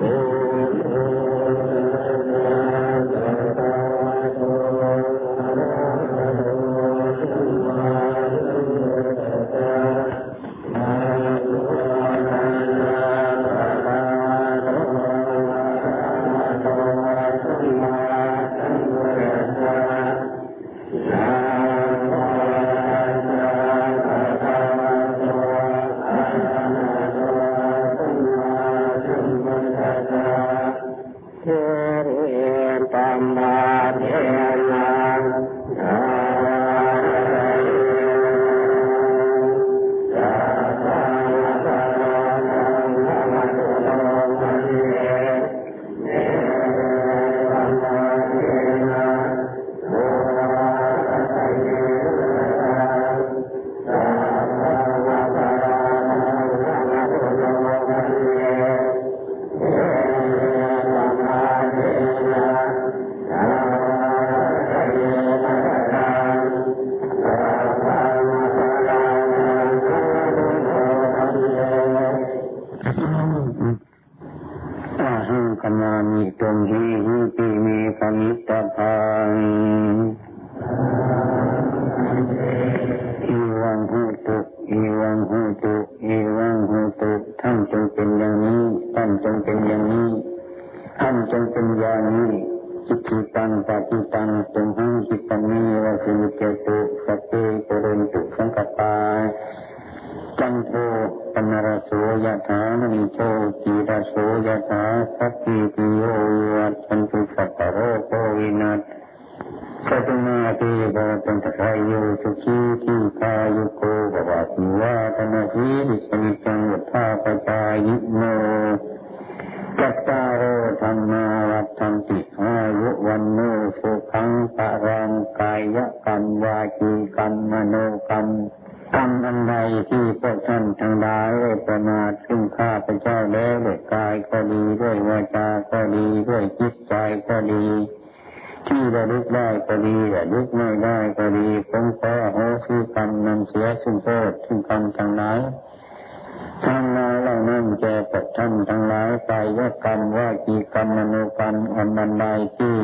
Oh, จงเป็นอย่างนี้จิตติตังปฏิตังตุมหังจิตตมีวสิเกตุสติปุรินตุสังกปาจันโทปนารโสยถามณิโชตีรโสยถาสัพพิติโยวิวัตชันตุสัพพโรโควินัสสตุมาติบกตันทรายโยสุขีทิกายุโกภวัติวาตนาสีริสนิจังวุฒาปจายิโน จัตตาโรธรรมาวัฏันติอายุวันโนสุขังปะรังกายะกันวาจีกันมมโนกันมกรรมอันใดที่พวกท่านทั้งหลายได้ประมาทซึ่งข้าพระเจ้าแล้วด้วยกายก็ดีด้วยวาจาก็ดีด้วยจิตใจก็ดี ที่ระลึกได้ก็ดีระลึกไม่ได้ก็ดีผมขอโหสิกรรมนำเสียซึ่งโทษซึ่งกรรมทั้งหลาย ทำมาเหล่านั้นจะตกท่านทั้งหลายกายกกรรมว่ากีกรรมมโนกรรมอันมันใดที่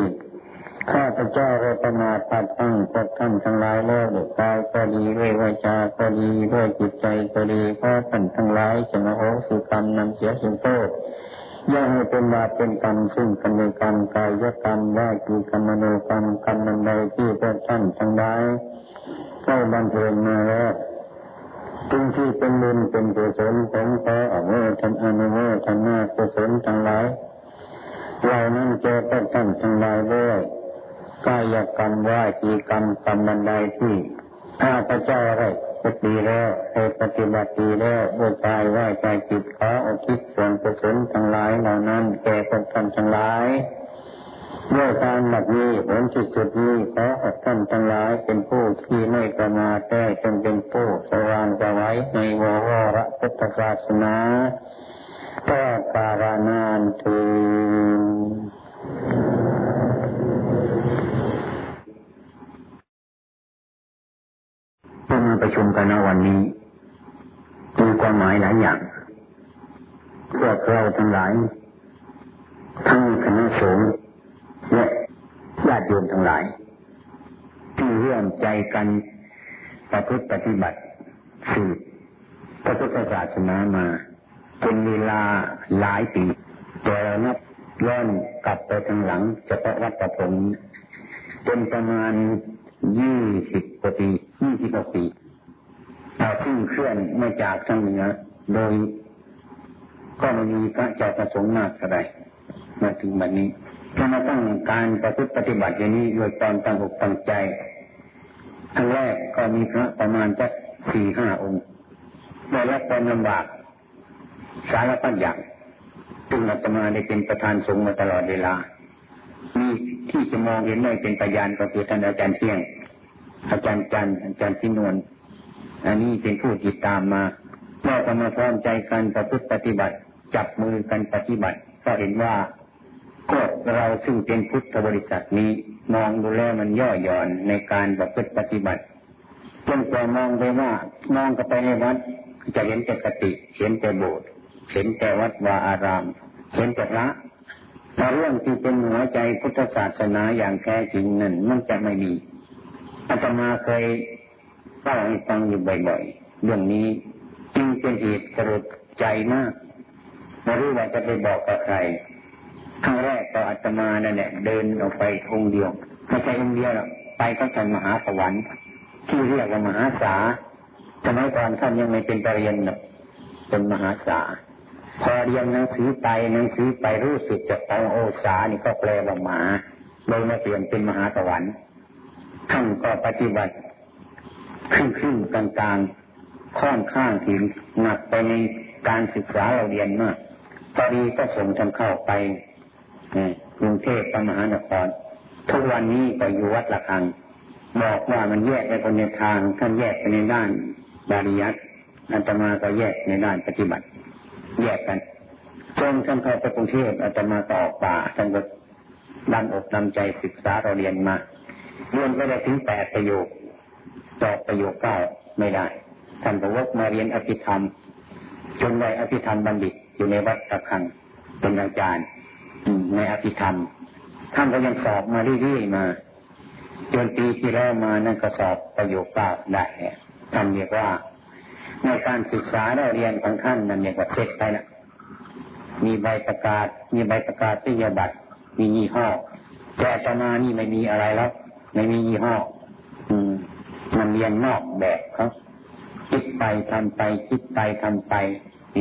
ข้าพเจ้าก็ประมาทปัดตั้งพวกท่านทั้งหลายแล้วด้วยกายก็ดีด้วยวาจาก็ดีด้วยจิตใจก็ดีข้าะท่านทั้งหลายจะมาโอสุกรรมนำเสียสุนโทษย่อให้เป็นบาปเป็นกรรมซึ่งกันในกรรมกายกรรมว่ากีกรรมมนุกรรมกรรมนั้นใดที่พวกท่านทั้งหลายได้บัำเพ็ญมาแล้ว จึงที่เป็นบุญเป็นกุศลของพระอโมทันอนุโมทนนากุศลทั้งหลายเหานั้นเจอก็ท่านทั้งหลายด้วยกายกรรมว่าจีกรรมกรรมบันไดที่ข้าพเจ้าได้ปฏิแล้วได้ปฏิบัติดีแล้วบูชาไหว้ใจจิตขออุทิศส่วนกุศลทั้งหลายเหล่านั้นแก่พวกท่านทั้งหลาย ด้วยการหลักนี้ผลจิตสุดนี้ขออดท่านทั้งหลายเป็นผู้ที่ไม่ประมาทได้จนเป็นผู้สว่างสวัยในวรรพุทธศาสนาก็ปารานานถึงประชุมกันในวันนี้มีความหมายหลายอย่างพวกเราทั้งหลาย ทั้งคณะสงฆ์ และญาติโยมทั้งหลาย ที่เรื่องใจกันประพฤติปฏิบัติสืบพระพุทธศาสนามาเป็นเวลาหลายปีแต่เรานับย้อนกลับไปทางหลังเฉพาะวัดประพงจนประมาณยี่สิบกว่าปียี่สิบกว่าปีเราซึ่งเคลื่อนมาจากทางเหนือโดยก็ไม่มีพระเจ้าประสงค์มากเะไรมาถึงวันนี้ จะมาตั้งการประพฤติปฏิบัติอย่างนี้โดยตอนตั้งอกตั้งใจครั้แรกก็มีพระประมาณจักสี่ห้าองค์ได้รับความลำบากสารพัดอย่างจึงอาตมาได้เป็นประธานสงฆ์มาตลอดเวลา มีที่จะมองเห็นได้เป็นปัญญาก็คือท่านอาจารย์เที่ยง อาจารย์จันอาจารย์ทินวนอันนี้เป็นผู้ติดตามมาเราก็มาพร้อมใจกันประพฤติปฏิบัติ จับมือกันปฏิบัติ ก็เห็นว่า ก็เราซึ่งเป็นพุทธบริษัทนี้มองดูแลมันย่อหย่อนในการประพฤติปฏิบัติจนไปมองไปว่ามองก็ไปในวัดจะเห็นแต่กติ เห็นแต่โบสถ์เห็นแต่วัดวาอาราม เห็นแต่พระแต่เรื่องที่เป็นหัวใจพุทธศาสนาอย่างแท้จริงนั้นมันจะไม่มีอาตมาเคยเล่าให้ฟังอยู่บ่อยๆเรื่องนี้จึงเป็นเหตุสลดใจมากไม่รู้ว่าจะไปบอกกับใคร ครั้งแรกก็อาตมานั่นแหละเดินออกไปองค์เดียวไม่ใช่องค์เดียวหรอกไปก็ท่านมหาสวรรค์ที่เรียกว่ามหาสาสมัยก่อนท่านยังไม่เป็นปรริญญาเป็นมหาสาพอเรียนหนังสือไปหนังสือไปรู้สึกจากของโอสานี่ก็แปลว่าหมาเลยมาเปลี่ยนเป็นมหาสวรรค์ท่านก็ปฏิบัติครึ่งครึ่งกลางกลางค่อนข้างถึงหนักไปในการศึกษาเราเรียนมากตอนนี้ก็ส่งท่านเข้าไป กรุงเทพมหานคร ทุกวันนี้ก็อยู่วัดละคัง บอกว่ามันแยกไปคนในทางท่านแยกไปในด้านบาริยัตอัตมาก็แยกในด้านปฏิบัติ แยกกันจนท่านเข้าไปกรุงเทพอาตมาต่อป่าท่านก็ดันอกนำใจศึกษาเราเรียนมาเรียนไปได้ถึงแปดประโยคตอบประโยคเก้าไม่ได้ ท่านก็วกมาเรียนอภิธรรม จนได้อภิธรรมบัณฑิตอยู่ในวัดตะคังเป็นอาจารย์ ในอภิธรรม ท่านก็ยังสอบมาเรื่อยๆมาจนปีที่แล้วมานั่นก็สอบประโยคเก้าได้ท่านเรียกว่า ในการศึกษาเราเรียนของท่านนั่นเรียกว่าเสร็จไปแล้วมีใบประกาศ มีใบประกาศที่ยบัตรมียี่ห้อ แต่ตมานี่ไม่มีอะไรแล้ว ไม่มียี่ห้อ อืม มันเรียนนอกแบบเขาคิดไปทำไป คิดไปทำไป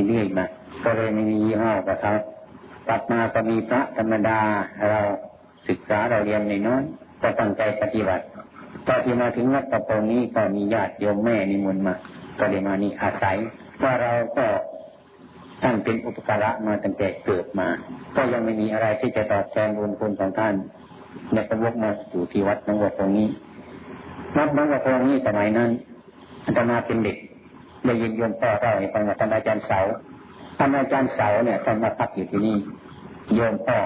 เรื่อยมาก็เลยไม่มียี่ห้อกับเขา ตัดมาก็มีพระธรรมดาเราศึกษาเราเรียนในน้อยก็ตั้งใจปฏิบัติตอนที่มาถึงวัดตะโปงนี้ก็มีญาติโยมแม่นิมนต์มา ก็เลยมานี่อาศัยว่าเราก็ท่านเป็นอุปการะมาตั้งแต่เกิดมา ก็ยังไม่มีอะไรที่จะตอบแทนบุญคุณของท่านในกระวกมาอยู่ที่วัดน้องวัดตรงนี้วัดน้องวัดตรงนี้สมัยนั้นอาตมาเป็นเด็กได้ยินโยมพ่อเล่าให้ฟังว่าท่านอาจารย์เสา ท่านอาจารย์เสาเนี่ยท่านมาพักอยู่ที่นี่โยมพ่อ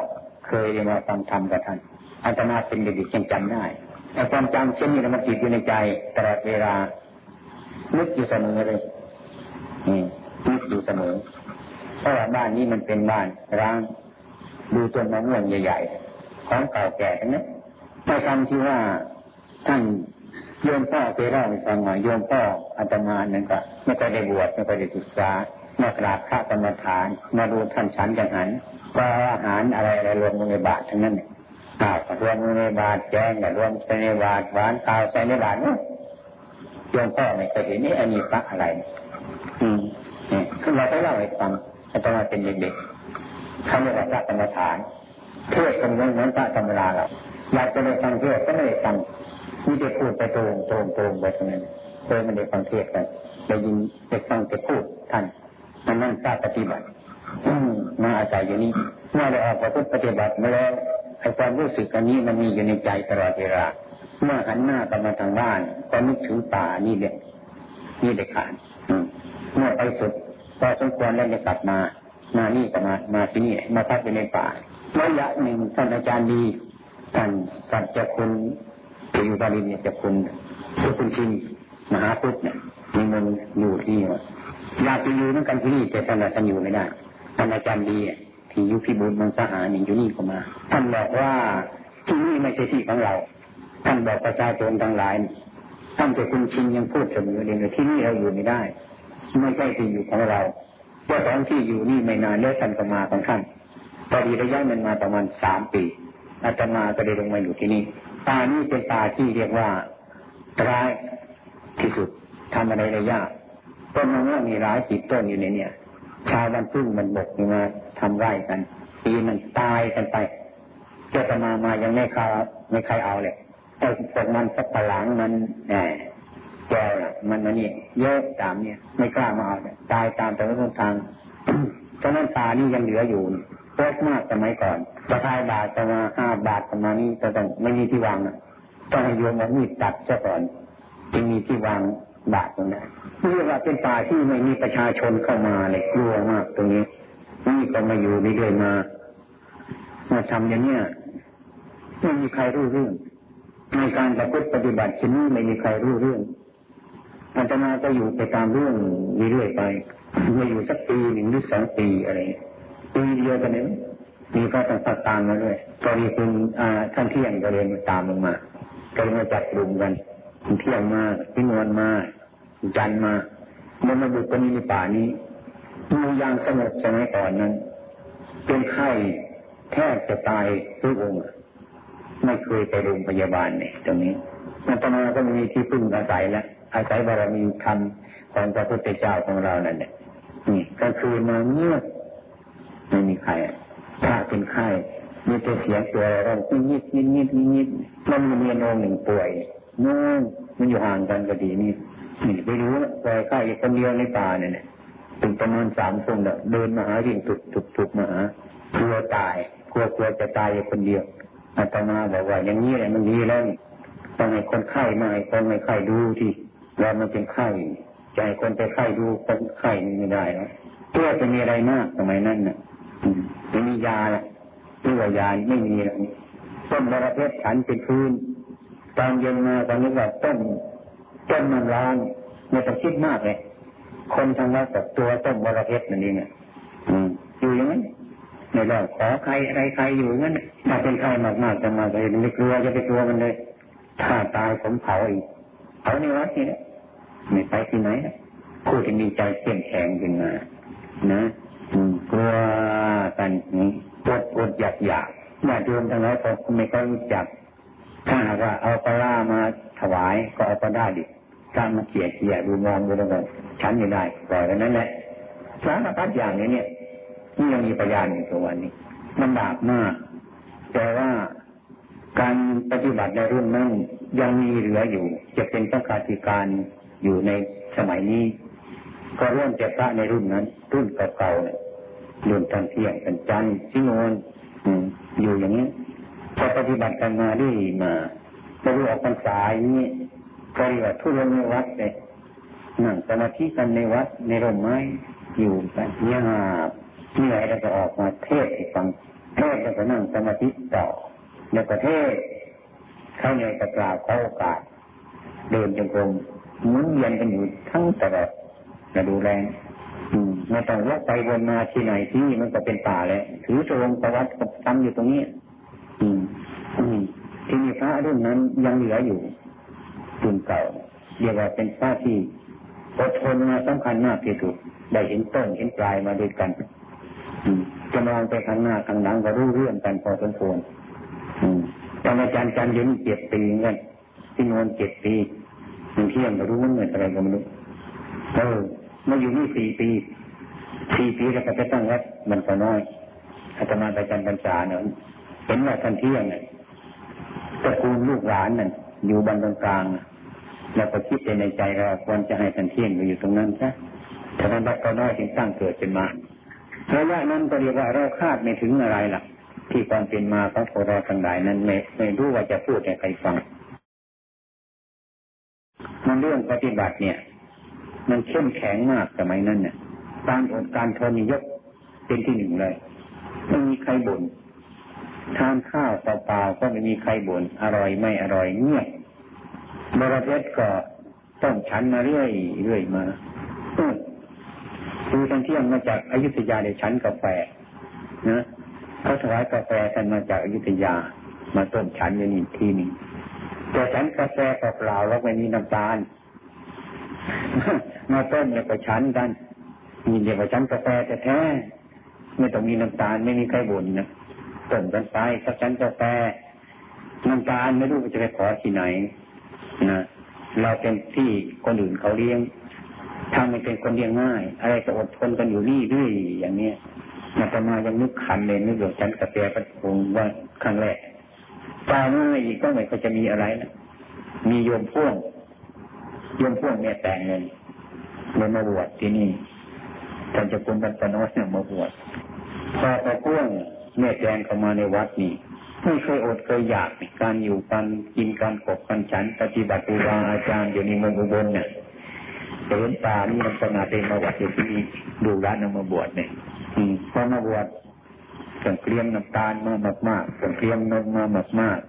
เคยได้มาฟังธรรมกับท่านอาตมาเป็นเด็กๆยังจำได้แต่ความจำเช่นนี้มันติดอยู่ในใจตลอดเวลานึกอยู่เสมอเลยนึกอยู่เสมอเพราะว่าบ้านนี้มันเป็นบ้านร้างดูต้นมะม่วงใหญ่ๆของเก่าแก่ทั้งนั้นถ้าคำที่ว่าท่านโยมพ่อเคยเล่าให้ฟังว่าโยมพ่ออาตมานั่นก็ไม่เคยได้บวชไม่เคยได้ศึกษา มากราบพระกรรมฐานมาดูท่านฉันอย่างนั้นก็อาหารอะไรอะไรรวมในบาททั้งนั้นเนี่ยข้าวรวมในบาทแกงแต่รวมในบาทหวานข้าวใส่ในบาทเนี่ยโยมพ่อไม่เคยเห็นนี่อันนี้พระอะไร อืมเนี่ยคือเราได้เล่าให้ฟังอาตมาเป็นเด็กๆเขาเรียกว่าพระกรรมฐาน เทศกันเหมือนพระธรรมดาเราอยากจะได้ฟังเทศก็ไม่ได้ฟังมีแต่พูดไปตรงตรงตรงไปตรงนั้นโดยไม่ได้ฟังเทศกันได้ยินได้ฟังแต่พูดท่าน มันนั่งกล้าปฏิบัติมาอาศัยอยู่นี่เมื่อได้ออกประพฤติปฏิบัติมาแล้วไอ้ความรู้สึกอันนี้มันมีอยู่ในใจตลอดเวลาเมื่อหันหน้ากลับมาทางบ้านก็นึกถึงป่านี่เด็กนี่เด็กขาดเมื่อไปสุดพอสมควรแล้วจะกลับมา มานี่ก็มา มาที่นี่ มาพักอยู่ในป่าระยะหนึ่งท่านอาจารย์ดีท่านสัจคุณติวบาลินเนี่ยจะคุณทุกคุณชินมหาพุทธเนี่ยมีมันอยู่ที่ อยากจะอยู่นั่งกันที่นี่แต่ท่านท่านอยู่ไม่ได้ท่านอาจารย์ดีที่ยุพิบูลมังสหานี่อยู่นี่ก็มา ท่านบอกว่าที่นี่ไม่ใช่ที่ของเรา ท่านบอกประชาชนทั้งหลายท่านจะคุณชินยังพูดเสมอเลยที่นี่เราอยู่ไม่ได้ ไม่ใช่ที่อยู่ของเราเจ้าของที่อยู่นี่ไม่นานเล้วท่านก็มาของท่านพอดีระยะมันมาประมาณสามปีอาตมาก็ได้ลงมาอยู่ที่นี่ป่านี้เป็นป่าที่เรียกว่าร้ายที่สุดทำอะไรได้ยาก ต้นมะม่วงมีหลายสิบต้นอยู่ในเนี่ยชาวบ้านพึ่งมันบกมาทำไร่กันปีมันตายกันไปเจ้าตมามายังไม่คาไม่ใครเอาเลยไอ้พวกมันสักปะหลังมันแหมแก่มันมันนี่เยอะตามเนี่ย ไม่กล้ามาเอาตายตามแต่ละทางฉะนั้นตานี่ยังเหลืออยู่เยอะมากสมัยก่อนจะทายบาทจะมาห้าบาทประมาณนี้จะต้องไม่มีที่วางนะต้องให้โยมเอามีดตัดซะก่อนจึงมีที่วาง บาทตรงนั้นเรียกว่าเป็นป่าที่ไม่มีประชาชนเข้ามาเลยกลัวมากตรงนี้ นี่ก็มาอยู่เรื่อยมามาทำอย่างเนี้ยไม่มีใครรู้เรื่องในการประพฤติปฏิบัติชนี้ไม่มีใครรู้เรื่องอาตมาก็อยู่ไปตามเรื่องเรื่อยไปมาอยู่สักปีหนึ่งหรือสองปีอะไรปีเดียวกันนี้มีก็ต้องตัดตามมาด้วยก็มีคุณท่านเที่ยงก็เรียนตามลงมาก็เลยมาจัดกลุ่มกันเที่ยงมาพี่นวลมา จันมาเมื่อมาบุกกันในป่านี้ดูอย่างสงบสมัยก่อนนั้น เป็นไข้แทบจะตายทุกองค์ไม่เคยไปโรงพยาบาลเนี่ยตรงนี้มัตมาก็มีที่พึ่งอาศัยแล้วอาศัยบารมีธรรมของพระพุทธเจ้าของเรานั่นเนี่ยนี่ก็คือมาเงียบไม่มีใครถ้าเป็นไข้มีแต่เสียงตัวเรายิดยิดยิดยิดยิดมันมียนองหนึ่งป่วยนู่นมันอยู่ห่างกันก็ดีนี่ นี่ไปรู้ป่วยข้คนเดียวในป่าเนี่ยถึงประมาณสามคนเดินมาหาวิ่งตุกตุกตุกมาหากลัวตายกลัวกลัวจะตายอยู่คนเดียวอาตมาบอกว่าอย่างนี้แหละมันดีแล้วต้องให้คนไข้มาให้คนไม่ไข้ดูที่เรามันเป็นไข้ใจคนไปไข้ดูคนไข้ไม่ได้แล้วตัวจะมีอะไรมากสมัยนั้นน่ะไม่มียาละตัวยาไม่มีแล้วต้นบระเพ็ดฉันเป็นพื้นตอนเย็นมาตอนนี้ว่าต้น ต้นมันร้อนไม่ต้องคิดมากเลยคนทางวัดกับตัวต้นบรเพ็ดนั่นเองอะอยู่อย่างนั้นไม่ได้ขอใครอะไรใครอยู่งั้นถ้าเป็นใครมากๆจะมาเลยไม่กลัวจะไปกลัวมันเลย ถ้าตายผมเผาอีกเผาในวัดนี่แหละไม่ไปที่ไหนพูดจะมีใจเข้มแข็งขึ้นมา นะกลัวกันปวดปวดอยากอยากญาติโยมทั้งหลายก็ไม่ค่อยรู้จัก ถ้าหากว่าเอาปลามาถวายก็เอาปลาได้ดิ ถ้ามาเขี่ยเขี่ยดูมองดูแล้วก็ฉันไม่ได้ปล่อยกันนั้นแหละสารพัดอย่างนี้เนี่ยนี่ยังมีพยานอยู่ตัววันนี้ลำบากมาก แต่ว่าการปฏิบัติในรุ่นนั้นยังมีเหลืออยู่ จะเป็นต้องการติการอยู่ในสมัยนี้ ก็ร่วมจะพระในรุ่นนั้น รุ่นเก่าๆเนี่ยรุ่นทันเที่ยงกันจันชิโนนอยู่อย่างนี้พอปฏิบัติกันมาได้มาไปรู้ออกพรรษาอย่างนี้ ก็เรียกว่าทุรในวัดเลยนั่งสมาธิกันในวัดในร่มไม้อยู่กันเงียบเหนื่อยแล้วก็ออกมาเทศให้ฟังเทศแล้วก็นั่งสมาธิต่อในประเทศเข้าในกระกล่าวขอโอกาส เดินจงกรมหมุนเวียนกันอยู่ทั้งตลอดจะดูแลไม่ต้องวกไปวนมาที่ไหนที่มันก็เป็นป่าเลยถือโจงประวัติทำอยู่ตรงนี้อืมอืมที่มีพระรุ่นนั้นยังเหลืออยู่ รุ่นเก่าเรียกว่าเป็นพระที่อดทนมาสำคัญมากที่สุดได้เห็นต้นเห็นปลายมาด้วยกันจะมองไปข้างหน้าข้างหลังก็รู้เรื่องกันพอสมควรตอนอาจารย์จันยืนเจ็ดปีเงี้ยที่นวนเจ็ดปีมันเที่ยงก็รู้เหมือนอะไรก็ไม่รู้เออมาอยู่นี่สี่ปีสี่ปีแล้วก็จะตั้งวัดมันก็น้อยอาตมาไปจันพรรษาเนี่ยเห็นว่าท่านเที่ยงเนี่ยตระกูลลูกหลานนั่น อยู่บนตรงกลางแล้วก็คิดในใจเราควรจะให้ท่านเที่ยงอยู่ตรงนั้นใช่ฉะนั้นวัดก็น้อยถึงตั้งเกิดเป็นมาระยะนั้นก็เรียกว่าเราคาดไม่ถึงอะไรล่ะ ที่ความเป็นมาของพวกเราทั้งหลายนั้นไม่ไม่รู้ว่าจะพูดให้ใครฟังมันเรื่องปฏิบัติเนี่ย มันเข้มแข็งมากสมัยนั้นเนี่ยการอดการทนยกเป็นที่หนึ่งเลยไม่มีใครบ่น ทานข้าวเปล่าๆก็ไม่มีใครบ่นอร่อยไม่อร่อยเงียบรเพชรก็ต้องฉันมาเรื่อยเรื่อยมาดูทั้งเที่ยงมาจากอายุทยาในชั้นกาแฟนะเขาถวายกาแฟท่านมาจากอายุทยา มาต้มฉันอยู่นี่ที่นี้แต่ฉันกาแฟเปล่าแล้วไม่มีน้ำตาลมาต้มเนี่ยก็ฉันกันมีเดียวกับฉันกาแฟแต่แท้ไม่ต้องมีน้ำตาลไม่มีใครบ่นนะ ต้มกันไปสักฉันกาแฟน้ำตาลไม่รู้จะไปขอที่ไหนนะเราเป็นที่คนอื่นเขาเลี้ยงทำให้เป็นคนเลี้ยงง่าย อะไรก็อดทนกันอยู่นี่ด้วยอย่างเนี้ยมาตมายังนึกขันเลยนึกว่าฉันกาแฟกระพงว่าครั้งแรกตายมาอีกก็ไม่ก็จะมีอะไรนะมีโยมพ่วงโยมพ่วงเนี่ยแต่งเงินเลยมาบวชที่นี่ท่านจะคุณบรรพน้อยเนี่ยมาบวชพอพอพ่วง แม่แจงเข้ามาในวัดนี่ไม่เคยอดเคยอยากการอยู่การกินการกบกันฉันปฏิบัติครูบาอาจารย์อยู่ในเมืองอุบลเนี่ยเห็นตานี่มันขนาดเป็นมาวัดอยู่ที่นี่ดูร้านนมาบวชเนี่ยพอมาบวชต้องเตรียมน้ำตาลมามากมากต้องเตรียมนมมามากมาก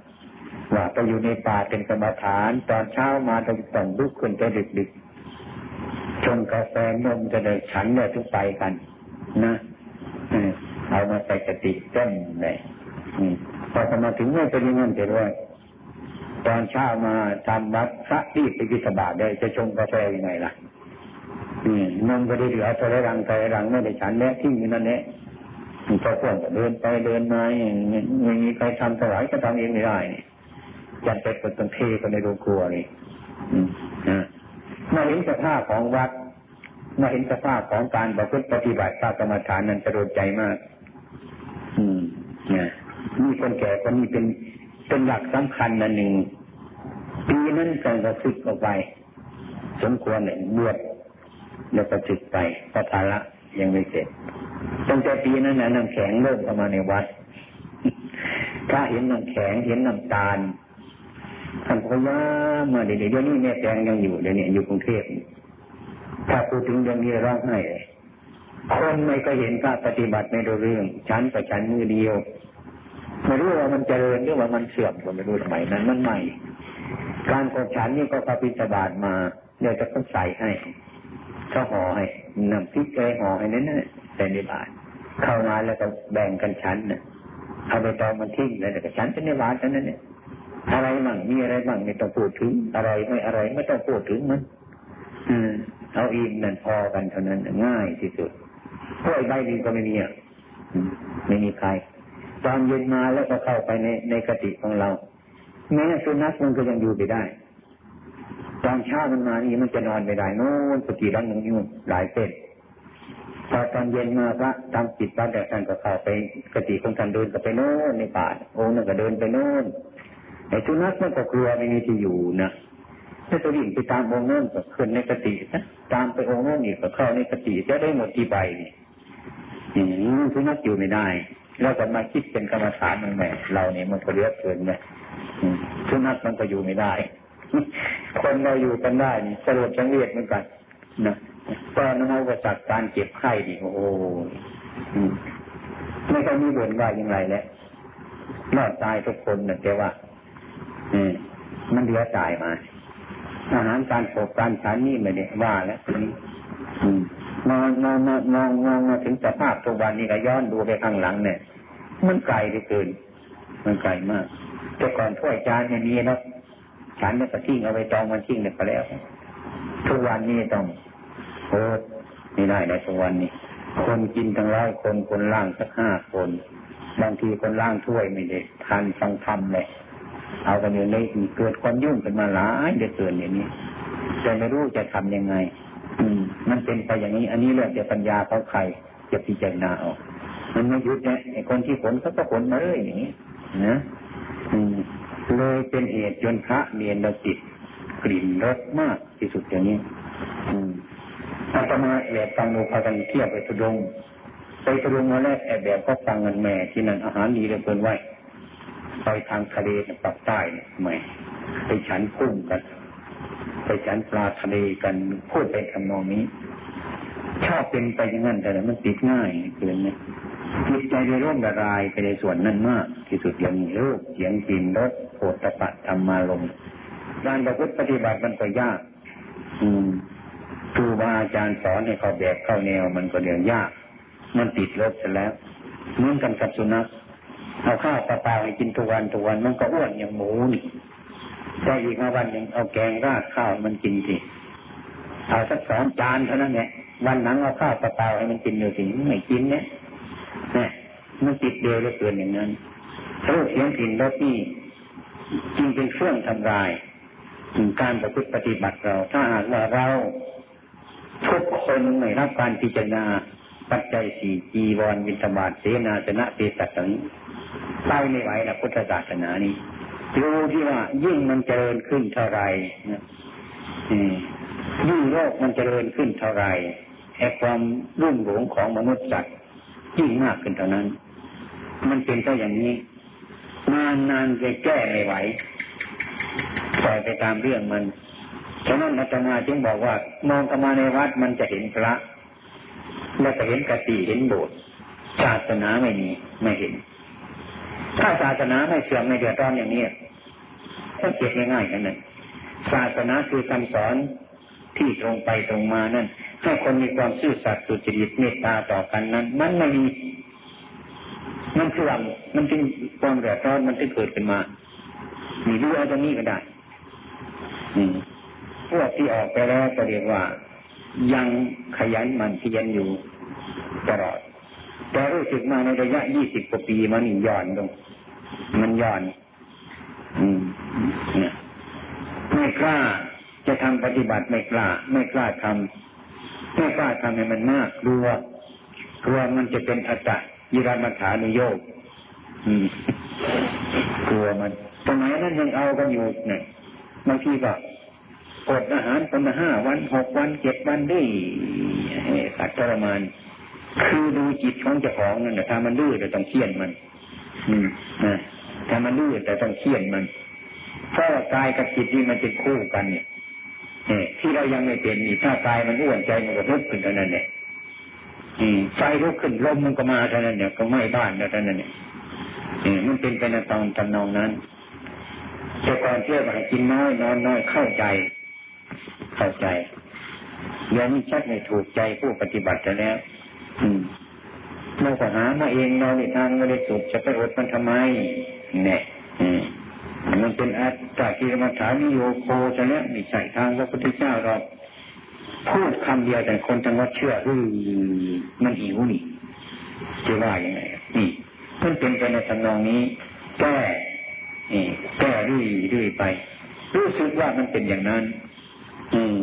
ว่าไปอยู่ในป่าเป็นกรรมฐาน ตอนเช้ามาต้องต้องลุกขึ้นแต่ดึกดึกชงกาแฟนมจะได้ฉันเนี่ยทุกไปกัน นะ เอามาใส่กติเต้นเลยพอสมาถึงเมื่อเป็นอย่างนั้นว่าตอนเช้ามาทำวัดพระที่ไปบิณฑบาตได้จะชงกาแฟยังไงล่ะอืมนมก็ได้เหลือตัวรังตัวรังไม่ได้ฉันแน่ที่อยู่นั่นแหละพอพวกเดินไปเดินมาไม่มีใครทำถวายก็ทำเองไม่ได้จัดไปเปิดตังเทก็ในโรงครัวนี่นะมาเห็นสภาพของวัดมาเห็นสภาพของการประพฤติปฏิบัติพระกรรมฐานนั้นจะโดนใจมาก อืมนะมีคนแก่คนนี้เป็นเป็นหลักสำคัญนันหนึ่งปีนั้นก่อนก็สึกออกไป สมควรเนี่ยบวชแล้วก็สึกไปพระภาระยังไม่เสร็จตั้งแต่ปีนั้นนะน้ำแข็งเริ่มเข้ามาในวัดถ้าเห็นน้ำแข็งเห็นน้ำตาลท่านพยามาเดี๋ยวเดี๋ยวนี้แม่แตงยังอยู่เดี๋ยวนี้อยู่กรุงเทพถ้าพูดถึงเรื่องนี้ร้องไห้ คนไม่ก็เห็นพระปฏิบัติไม่รู้เรื่องฉันกับฉันมือเดียวไม่รู้ว่ามันเจริญหรือว่ามันเสื่อมก็ไม่รู้สมัยนั้นมันใหม่ การของฉันนี่ก็พระปิบาตมาเดี๋ยวจะต้องใส่ให้เขาห่อให้นำพริกแกงห่อให้นั่นน่ะใส่ในบาตเข้ามาแล้วก็แบ่งกันฉันน่ะเอาไปตองมันทิ้งแล้วก็ฉันเป็นในบาตนั้นเนี่ยอะไรมั่งมีอะไรมั่งไม่ต้องพูดถึงอะไรไม่อะไรไม่ต้องพูดถึงมัน อืมเอาอิ่มนั่นพอกันเท่านั้นง่ายที่สุด กล้วยใบนึงก็ไม่มีอะไม่มีใครตอนเย็นมาแล้วก็เข้าไปในในกติของเราแม้สุนัขมันก็ยังอยู่ไปได้ตอนเช้ามันมานี่มันจะนอนไม่ได้โน่นสกีรังนึงอยู่หลายเส้นพอตอนเย็นมาพระทำจิตวัดแต่ท่านก็เข้าไปกติของท่านเดินก็ไปโน่นในป่าโอ้นั่นก็เดินไปโน่นไอ้สุนัขมันก็กลัวไม่มีที่อยู่นะ ถ้าจะวิ่งไปตามองค์โน้นก็ขึ้นในกตินะตามไปองค์โน้นอีกก็เข้าในกติจะได้หมดที่ใบนี่สุนัขอยู่ไม่ได้ แล้วก็มาคิดเป็นกรรมฐานมันแหมเราเนี่ยมันก็เลือกเกินไงสุนัขมันก็อยู่ไม่ได้ คนเราอยู่กันได้นี่สรุปจังเวียดเหมือนกันนะตอนนั้นเราจัดการเก็บไข้ดิโอ้โหไม่ต้องมีบ่นว่าอย่างไรแล้วรอดตายทุกคนนะแต่ว่าอืมมันเดือดตายมา อาหารการโบการฉันนี่ไม่ได้ว่าแล้วมองมองมองมองมองมาถึงสภาพทุกวันนี้ก็ย้อนดูไปข้างหลังเนี่ย มันไกลไปเกิน มันไกลมาก แต่ก่อนถ้วยจานไม่มีแล้วฉันเนี่ยก็ทิ้งเอาไปจองมันทิ้งเนี่ยก็แล้ว ทุกวันนี้ต้องโอ้ไม่ได้ในทุกวันนี้ คนกินทั้งร้อยคนคนล่างสักห้าคน บางทีคนล่างถ้วยไม่ได้ทานฟังธรรมเลย เอากันอยู่ในเกิดความยุ่งขึ้นมาหลายเดือนอย่างนี้แต่ไม่รู้จะทํำยังไง อืม มันเป็นไปอย่างนี้ อันนี้เรื่องจะปัญญาเขาใครจะพิจารณาออก มันไม่ยุดเนี่ยไอ้คนที่ผลเขาก็ผลมาเลยอย่างนี้นะอืมเลยเป็นเหตุจนพระเนียนเราติดกลิ่นรสมากที่สุดอย่างนี้ อืมอาตมาแอบฟังดูพากันเที่ยวไปทุดงไปทุดงมาแล้วแอบแบบก็ฟังเงินแม่ที่นั่นอาหารดีเหลือเกินไว้ ไปทางทะเลปากใต้เนี่ยไม่ไปฉันกุ้งกัน ไปฉันปลาทะเลกันพูดไปทำนองนี้ชอบเป็นไปอย่างนั้นแต่มันติดง่ายเกินเนี่ยจิตใจในร่มละลายไปในส่วนนั้นมาก ที่สุดย่างนี้รูปเสียงกลิ่นรสโผฏฐะธรรมาลมการประพฤติปฏิบัติมันก็ยาก อืมครูบาอาจารย์สอนให้เขาแบบเข้าแนวมันก็เรื่องยาก มันติดรสเสร็จแล้วเหมือนกันกับสุนัข เอาข้าวเปล่าให้กินทุกวันทุกวันมันก็อ้วนอย่างหมูนี่ได้อีกมาวันหนึ่งเอาแกงราดข้าวมันกินสิเอาสักสองจานเท่านั้นแหละวันหลังเอาข้าวเปล่าให้มันกินอยู่สิไม่กินเนี่ยนี่มันติดเดียวเหลือเกินอย่างนั้นรูปเสียงกลิ่นรสนี่จริงเป็นเครื่องทำลายการประพฤติปฏิบัติเรา ถ้าหากว่าเราทุกคนไม่รับการพิจารณาปัจจัยสี่จีวรวินทบาทเสนาสนะเปสัตนี้ ไปไม่ไหวนะพุทธศาสนานี้ดูที่ว่ายิ่งมันเจริญขึ้นเท่าไรนะยิ่งโลกมันเจริญขึ้นเท่าไรแห่ความรุ่มหลงของมนุษย์จัดยิ่งมากขึ้นเท่านั้น มันเป็นก็อย่างนี้ นานนานจะแก้ไม่ไหวปล่อยไปตามเรื่องมันฉะนั้นอาตมาจึงบอกว่ามองเข้ามาในวัดมันจะเห็นพระ แล้วก็เห็นกติเห็นโบสถ์ศาสนาไม่มีไม่เห็น ถ้าศาสนาไม่เสื่อมไม่เดือดร้อนอย่างนี้ก็เก็บง่ายๆกันนั่นศาสนาคือคำสอนที่ตรงไปตรงมานั่นให้คนมีความซื่อสัตย์สุจริตเมตตาต่อกันนั้น มันไม่มีมันเสื่อมมันจึงความเดือดร้อนมันจึงเกิดขึ้นมามีดูเอาตรงนี้ก็ได้พวกที่ออกไปแล้วก็เรียกว่า ยังขยันมันเพียนอยู่ตลอด แต่รู้สึกมาในระยะยี่สิบกว่าปีมันย่อนลงมันย่อน อืมเนี่ยไม่กล้าจะทำปฏิบัติไม่กล้า ไม่กล้าทำไม่กล้าทำให้มันมากกลัวกลัวมันจะเป็นอัตตะยิรามัฐานุโยกกลัวมันสมัยนั้นยังเอากันอยู่เนี่ยบางทีก็อดอาหารคนละห้าวันหกวันเจ็ดวันด้วยสัตว์ทรมาน คือดูจิตของเจ้าของนั่นแหละถ้ามันดื้อแต่ต้องเคี่ยนมัน อืมนะถ้ามันดื้อแต่ต้องเคี่ยนมันเพราะกายกับจิตนี่มันเป็นคู่กันเนี่ยที่เรายังไม่เป็นนี่ถ้ากายมันอ้วนใจมันก็ลุกขึ้นเท่านั้นเนี่ยไฟลุกขึ้นลมมันก็มาเท่านั้นเนี่ยก็ไม่บ้านเท่านั้นเนี่ยมันเป็นไปในตอนตำนองนั้นแต่ก่อนเที่ยวไปกินน้อยนอนน้อยเข้าใจ เข้าใจเดี๋ยวนี้ชัดไม่ถูกใจผู้ปฏิบัติแล้ว เราก็หามาเองเราในทางไม่ได้สุดจะไปอดมันทำไมเนี่ยมันเป็นอัตตากิรมฐานิโยโคจะเนี้ยไม่ใช่ทางพระพุทธเจ้าเราพูดคำเดียวแต่คนทั้งวัดเชื่ออือมันหิวนี่จะว่ายังไงนี่มันเป็นไปในทำนองนี้แก้แก้ด้วยด้วยไป รู้สึกว่ามันเป็นอย่างนั้น อืม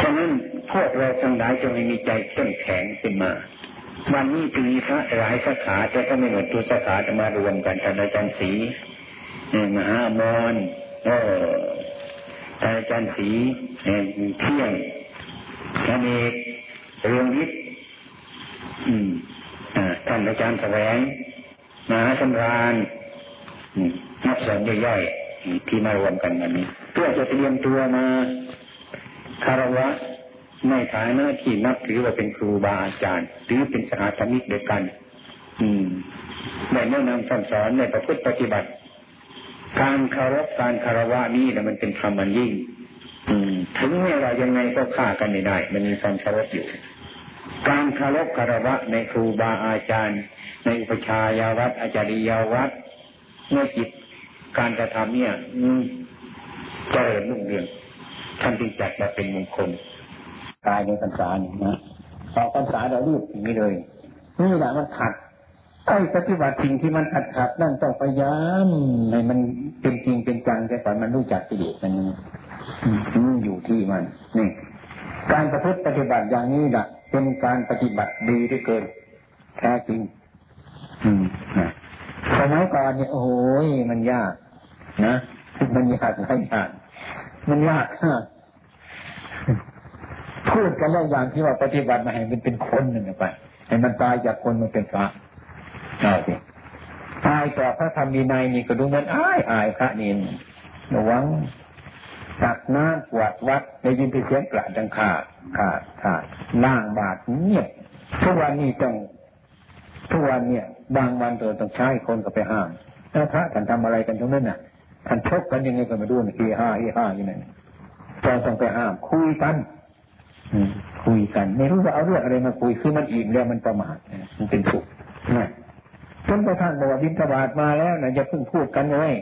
ฉะนั้นพวกเราทั้งหลายจะไม่มีใจเข้มแข็งขึ้นมา วันนี้จึงมีพระหลายสาขาแต่ก็ไม่หมดตัวสาขาจะมารวมกันท่านอาจารย์ศรีมหามอนเออท่านอาจารย์ศรีเที่ยงท่านเอกเรืองวิทย์ท่านอาจารย์แสวงมหาสำราญนักสอนย่อยๆที่มารวมกันวันนี้ เพื่อจะเตรียมตัวมาคารวะ ในฐานะที่นับถือว่าเป็นครูบาอาจารย์ หรือเป็นสหธรรมิกเดียวกัน อืมในแนะนำคำสอนในประพฤติปฏิบัติ การคารพการคารวะนี่นะมันเป็นธรรมันยิ่ง อืม ถึงแม้ว่ายังไงก็ฆ่ากันไม่ได้ มันมีความคารพอยู่ การคารพคารวะในครูบาอาจารย์ ในอุปชายาวัดอาจาริยาวัดเมื่อจิตการกระทำเนี่ย อืมเจริญรุ่งเรืองท่านจึงจัดมาเป็นมงคล กายในพรรษาเนี่ยนะออกพรรษาเรารีบอย่างนี้เลยนี่แหละมันขัดไอ้ปฏิบัติสิ่งที่มันขัดขัดนั่นต้องพยายามให้มันเป็นจริงเป็นจังแต่ก่อนมันรู้จักกิเลสมันนี่อยู่ที่มันนี่การประพฤติปฏิบัติอย่างนี้แหละเป็นการปฏิบัติดีที่เกินแท้จริง อืมนะสมัยก่อนเนี่ยโอ้ยมันยาก นะมันยากไม่ยอย่ากมันยากฮะ พูดกันแล้วอย่างที่ว่าปฏิบัติมาให้มันเป็นคนหนึ่งไปให้มันตายจากคนมันเป็นพระเอาสิตายต่อพระธรรมีนายนี่ก็ดูมันอายอายพระนี่ระวังตักน้ำกวาดวัดได้ยินเสียงกระดังขาดขาดขาดล่างบาดเงียบทุกวันนี้ต้องทุกวันเนี่ยบางวันตัวต้องใช้คนก็ไปห้ามถ้าพระท่านทำอะไรกันตรงนั้นน่ะท่านชกกันยังไงก็มาดูนี่ฮีห้าฮีห้าอย่างนั้นเราต้องไปห้ามคุยกัน คุยกัน ไม่รู้ว่าเอาเรื่องอะไรมาคุยคือมันอิ่มแล้วมันประมาทมันเป็นสุขนะจนกระทั่งบอกว่าบินทบาทมาแล้วนะจะเพิ่งพูดกันเลย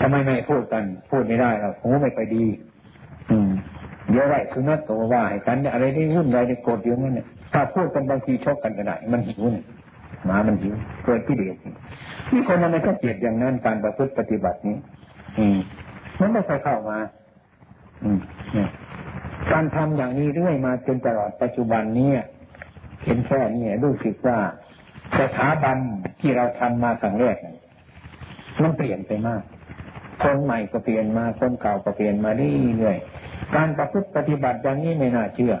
ทำไมไม่พูดกัน พูดไม่ได้หรอกหูไม่ไปดี อืมเดี๋ยวไรสุนัขตัวว่าให้กันอะไรที่วุ่นวายในโกรธอยู่นั่นเนี่ยถ้าพูดกันบางทีชกกันก็ได้มันหิวเนี่ยหมามันหิวเกิดกิเลสนี่คนมันก็เกลียดอย่างนั้นการประพฤติปฏิบัตินี้ อืมมันไม่เคยเข้ามา อืมเนี่ย การทำอย่างนี้เรื่อยมาจนตลอดปัจจุบันนี้เห็นแค่นี้รู้สึกว่าสถาบันที่เราทำมาครั้งแรกมันเปลี่ยนไปมาก คนใหม่ก็เปลี่ยนมาคนเก่าก็เปลี่ยนมาเรื่อยๆการประพฤติปฏิบัติอย่างนี้ไม่น่าเชื่อ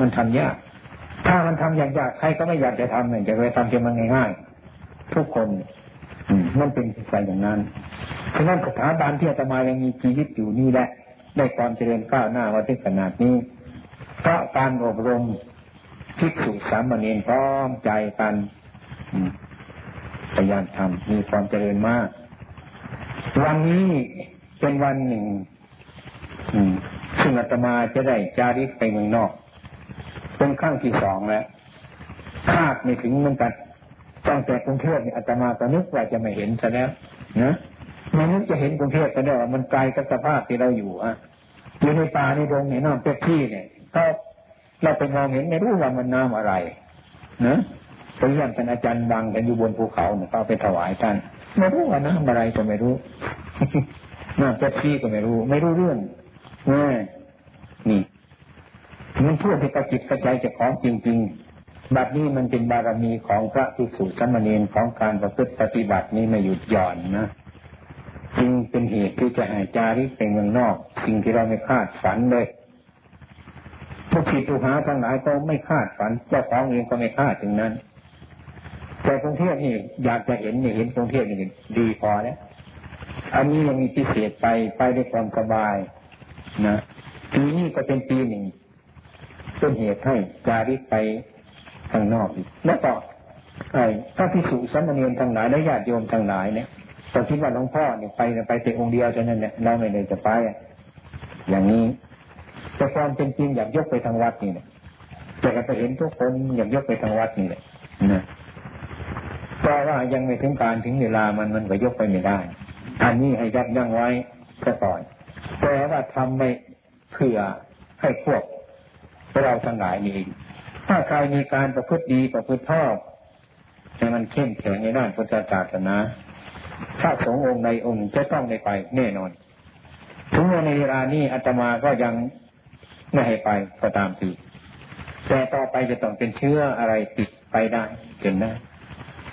มันทำยาก ถ้ามันทำยากใครก็ไม่อยากจะทำเนี่ยจะไปทำจะมันง่ายๆทุกคนมันเป็นไปอย่างนั้นฉะนั้นสถาบันที่อาตมายังมีชีวิตอยู่นี่แหละ ได้ความเจริญก้าวหน้ามาถึงขนาดนี้เพราะการอบรมทิกษุสามเณรพร้อมใจกันพยายามทำมีความเจริญมาก วันนี้เป็นวันหนึ่งซึ่งอาตมาจะได้จาริกไปเมืองนอกเป็นครั้งที่สองแล้วคาดไม่ถึงเหมือนกันตั้งแต่กรุงเทพเนี่ยอาตมาก็นึกว่าจะไม่เห็นซะแล้วนะ ม่นึกจะเห็นกรุงเทพก็ได้มันไกลกับสภาพที่เราอยู่อะอยู่ในป่าในดงในน้ำเป็ดที่เนี่ยก็เราไปมองเห็นไม่รู้ว่ามันน้ำอะไรนะไปเยี่ยมท่านอาจารย์บังกันอยู่บนภูเขาเนี่ยก็ไปถวายท่านไม่รู้ว่าน้ำอะไรก็ไม่รู้น้ำเป็ดที่ก็ไม่รู้ ไม่รู้เรื่องนี่มันพูดที่กระจิตกระใจจะของจริงๆแบบนี้มันเป็นบารมีของพระภิกษุสมณีนของการประพฤติปฏิบัตินี้ไม่หยุดหย่อนนะ เป็นเหตุที่จะหายจาริกไปเมืองนอก สิ่งที่เราไม่คาดฝันเลยทุกศิษย์ทุหาทั้งหลายก็ไม่คาดฝัน เจ้าของเองก็ไม่คาดถึงนั้น แต่กรุงเทพนี่อยากจะเห็นนี่เห็นกรุงเทพนี่ดีพอแล้วอันนี้ยังมีพิเศษไปไปด้วยความสบายนะปีนี้ก็เป็นปีหนึ่งเป็นเหตุให้จาริกไปข้างนอกอีกแล้วต่อไอ้พระพิสุสมณีนทั้งหลายและญาติโยมทั้งหลายเนี่ย ตอนที่ว่าหลวงพ่อเนี่ยไปไปแต่องค์เดียวเท่านั้นเนี่ยเราไม่ได้จะไปอย่างนี้แต่ความเป็นจริงอยากยกไปทางวัดนี่เนี่ยแต่ก็ไปเห็นทุกคนอยากยกไปทางวัดนี่แหละนะเพราะว่ายังไม่ถึงการถึงเวลามันมันก็ยกไปไม่ได้ อันนี้ให้ยับยั้งไว้ก็ต่อยแต่ว่าทำไม่เพื่อให้พวกเราทั้งหลายนี่ถ้าใครมีการประพฤติดีประพฤติชอบให้มันเข้มแข็งในด้านพุทธศาสนา ถ้าสงฆ์องค์ในองค์จะต้องได้ไปแน่นอน ถึงในเวลานี้อาตมาก็ยังไม่ให้ไปก็ตามทีแต่ต่อไปจะต้องเป็นเชื้ออะไรติดไปได้จนได้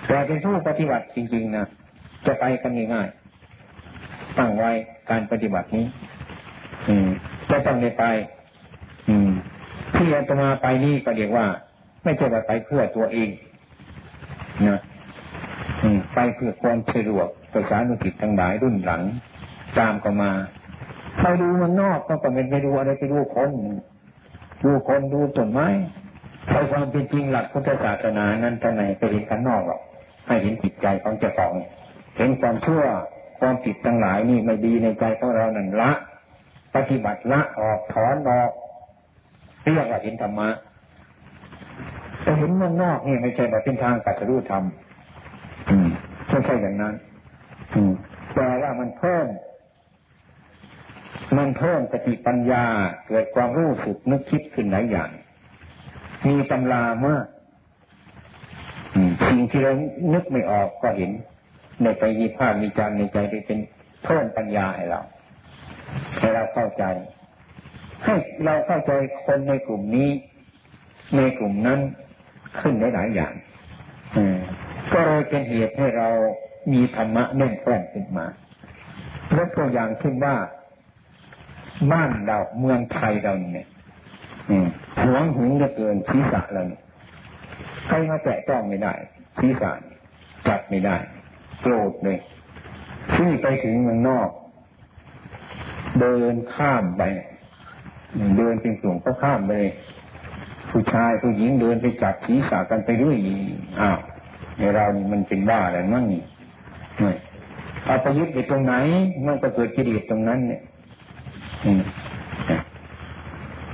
แต่เป็นผู้ปฏิบัติจริง ๆนะจะไปกันง่ายๆตั้งไว้การปฏิบัตินี้ อืมจะต้องได้ไป อืมที่อาตมาไปนี่ก็เรียกว่า ไม่ใช่ว่าไปเพื่อตัวเองนะ ไปเพื่อความสะดวกประสานุกิจทั้งหลายรุ่นหลัง ตามก็มาไปดูมันนอกก็ไม่ไปดูอะไรไปดูคนดูคนดูต้นไม้ใช้ความเป็นจริงหลักพุทธศาสนานั้นทำไมไปเห็นข้างนอกหรอกให้เห็นจิตใจของเจ้าของ เห็นความชั่วความผิดทั้งหลายนี่ไม่ดีในใจของเรานั่นละ ปฏิบัติละออกถอนออกเรียกว่าเห็นธรรมะแต่เห็นมันนอกนี่ไม่ใช่แบบเป็นทางกัตรู้ธรรม ไม่ใช่อย่างนั้นแต่ว่ามันเพิ่ม มันเพิ่มสติปัญญาเกิดความรู้สึกนึกคิดขึ้นหลายอย่าง มีตำรามากสิ่งที่เรานึกไม่ออกก็เห็น ในไปมีภาพมีจารในใจที่เป็นเพิ่มปัญญาให้เราให้เราเข้าใจ ให้เราเข้าใจคนในกลุ่มนี้ ในกลุ่มนั้นขึ้นได้หลายอย่าง ก็เลยเป็นเหตุให้เรามีธรรมะแน่นแฟ้นขึ้นมายกตัวอย่างขึ้นว่าบ้านเราเมืองไทยเราเนี่ยหวงหึงจะเกินศีรษะเราเนี่ยใครมาแตะต้องไม่ได้ศีรษะจับไม่ได้โกรธเลยที่ไปถึงเมืองนอก เดินข้ามไป เดินเป็นกลุ่มก็ข้ามไป ผู้ชายผู้หญิงเดินไปจับศีรษะกันไปด้วยอ้าว ในเรานี่มันเป็นบ้าอะไรมั่งนี่เอาไปยึดไปตรงไหนมันก็เกิดกิเลสตรงนั้น เนี่ย